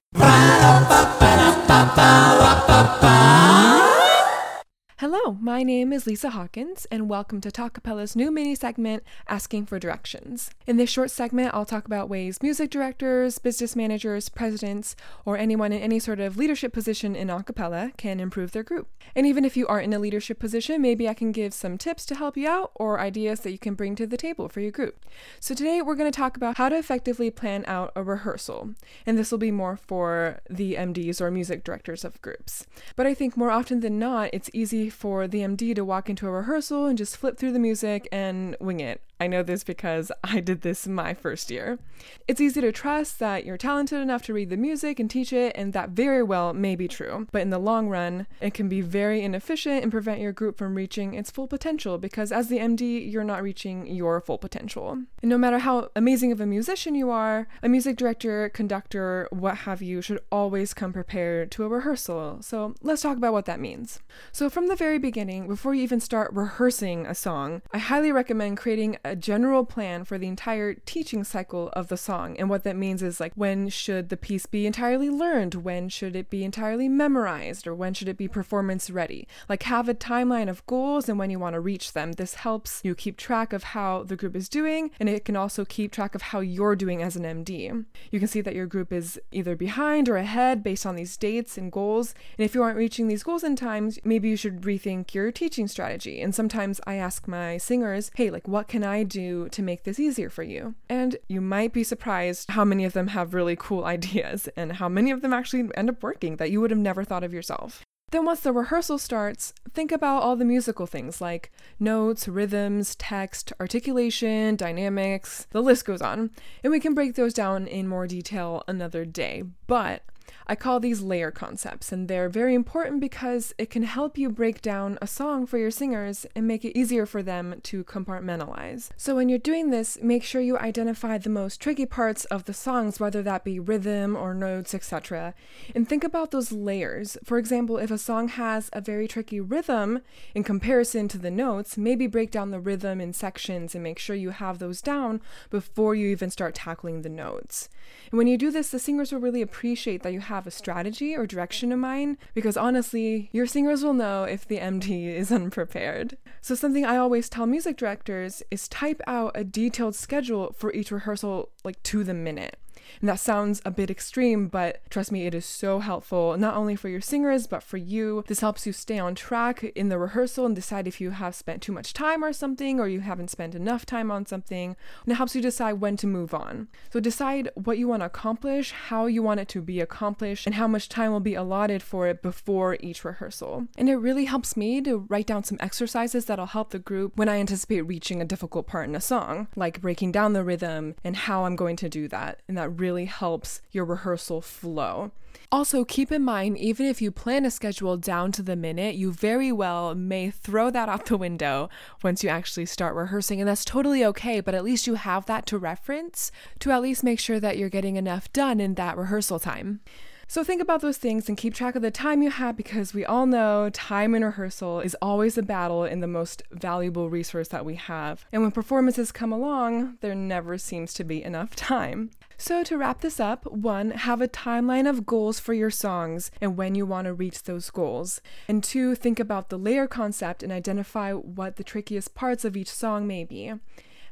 Speaker 11: Hello, my name is Lisa Hawkins, and welcome to Talkapella's new mini segment, Asking for Directions. In this short segment, I'll talk about ways music directors, business managers, presidents, or anyone in any sort of leadership position in acapella can improve their group. And even if you aren't in a leadership position, maybe I can give some tips to help you out or ideas that you can bring to the table for your group. So today we're going to talk about how to effectively plan out a rehearsal, and this will be more for the MDs or music directors of groups. But I think more often than not, it's easy for the MD to walk into a rehearsal and just flip through the music and wing it. I know this because I did this my first year. It's easy to trust that you're talented enough to read the music and teach it, and that very well may be true. But in the long run, it can be very inefficient and prevent your group from reaching its full potential because as the MD, you're not reaching your full potential. And no matter how amazing of a musician you are, a music director, conductor, what have you, should always come prepared to a rehearsal. So let's talk about what that means. So, from the very beginning, before you even start rehearsing a song, I highly recommend creating a general plan for the entire teaching cycle of the song. And what that means is like when should the piece be entirely learned? When should it be entirely memorized? Or when should it be performance ready? Like have a timeline of goals and when you want to reach them. This helps you keep track of how the group is doing and it can also keep track of how you're doing as an MD. You can see that your group is either behind or ahead based on these dates and goals. And if you aren't reaching these goals in times, maybe you should rethink your teaching strategy. And sometimes I ask my singers, hey, like, what can I do to make this easier for you? And you might be surprised how many of them have really cool ideas and how many of them actually end up working that you would have never thought of yourself. Then, once the rehearsal starts, think about all the musical things like notes, rhythms, text, articulation, dynamics, the list goes on. And we can break those down in more detail another day. But I call these layer concepts, and they're very important because it can help you break down a song for your singers and make it easier for them to compartmentalize. So, when you're doing this, make sure you identify the most tricky parts of the songs, whether that be rhythm or notes, etc., and think about those layers. For example, if a song has a very tricky rhythm in comparison to the notes, maybe break down the rhythm in sections and make sure you have those down before you even start tackling the notes. And when you do this, the singers will really appreciate that you have a strategy or direction in mind because honestly, your singers will know if the MD is unprepared. So, something I always tell music directors is type out a detailed schedule for each rehearsal, like to the minute. And that sounds a bit extreme, but trust me, it is so helpful, not only for your singers, but for you. This helps you stay on track in the rehearsal and decide if you have spent too much time or something, or you haven't spent enough time on something. And it helps you decide when to move on. So decide what you want to accomplish, how you want it to be accomplished, and how much time will be allotted for it before each rehearsal. And it really helps me to write down some exercises that'll help the group when I anticipate reaching a difficult part in a song, like breaking down the rhythm and how I'm going to do that. And that really helps your rehearsal flow. Also, keep in mind, even if you plan a schedule down to the minute, you very well may throw that out the window once you actually start rehearsing, and that's totally okay, but at least you have that to reference to at least make sure that you're getting enough done in that rehearsal time. So think about those things and keep track of the time you have because we all know time in rehearsal is always a battle and the most valuable resource that we have. And when performances come along, there never seems to be enough time. So, to wrap this up, one, have a timeline of goals for your songs and when you want to reach those goals. And two, think about the layer concept and identify what the trickiest parts of each song may be.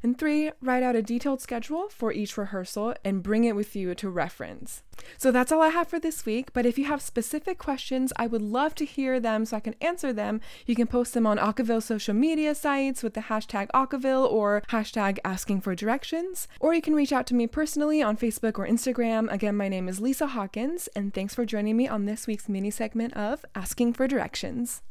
Speaker 11: And three, write out a detailed schedule for each rehearsal and bring it with you to reference. So that's all I have for this week. But if you have specific questions, I would love to hear them so I can answer them. You can post them on Acaville social media sites with the hashtag Acaville or hashtag asking for directions. Or you can reach out to me personally on Facebook or Instagram. Again, my name is Lisa Hawkins, and thanks for joining me on this week's mini segment of Asking for Directions.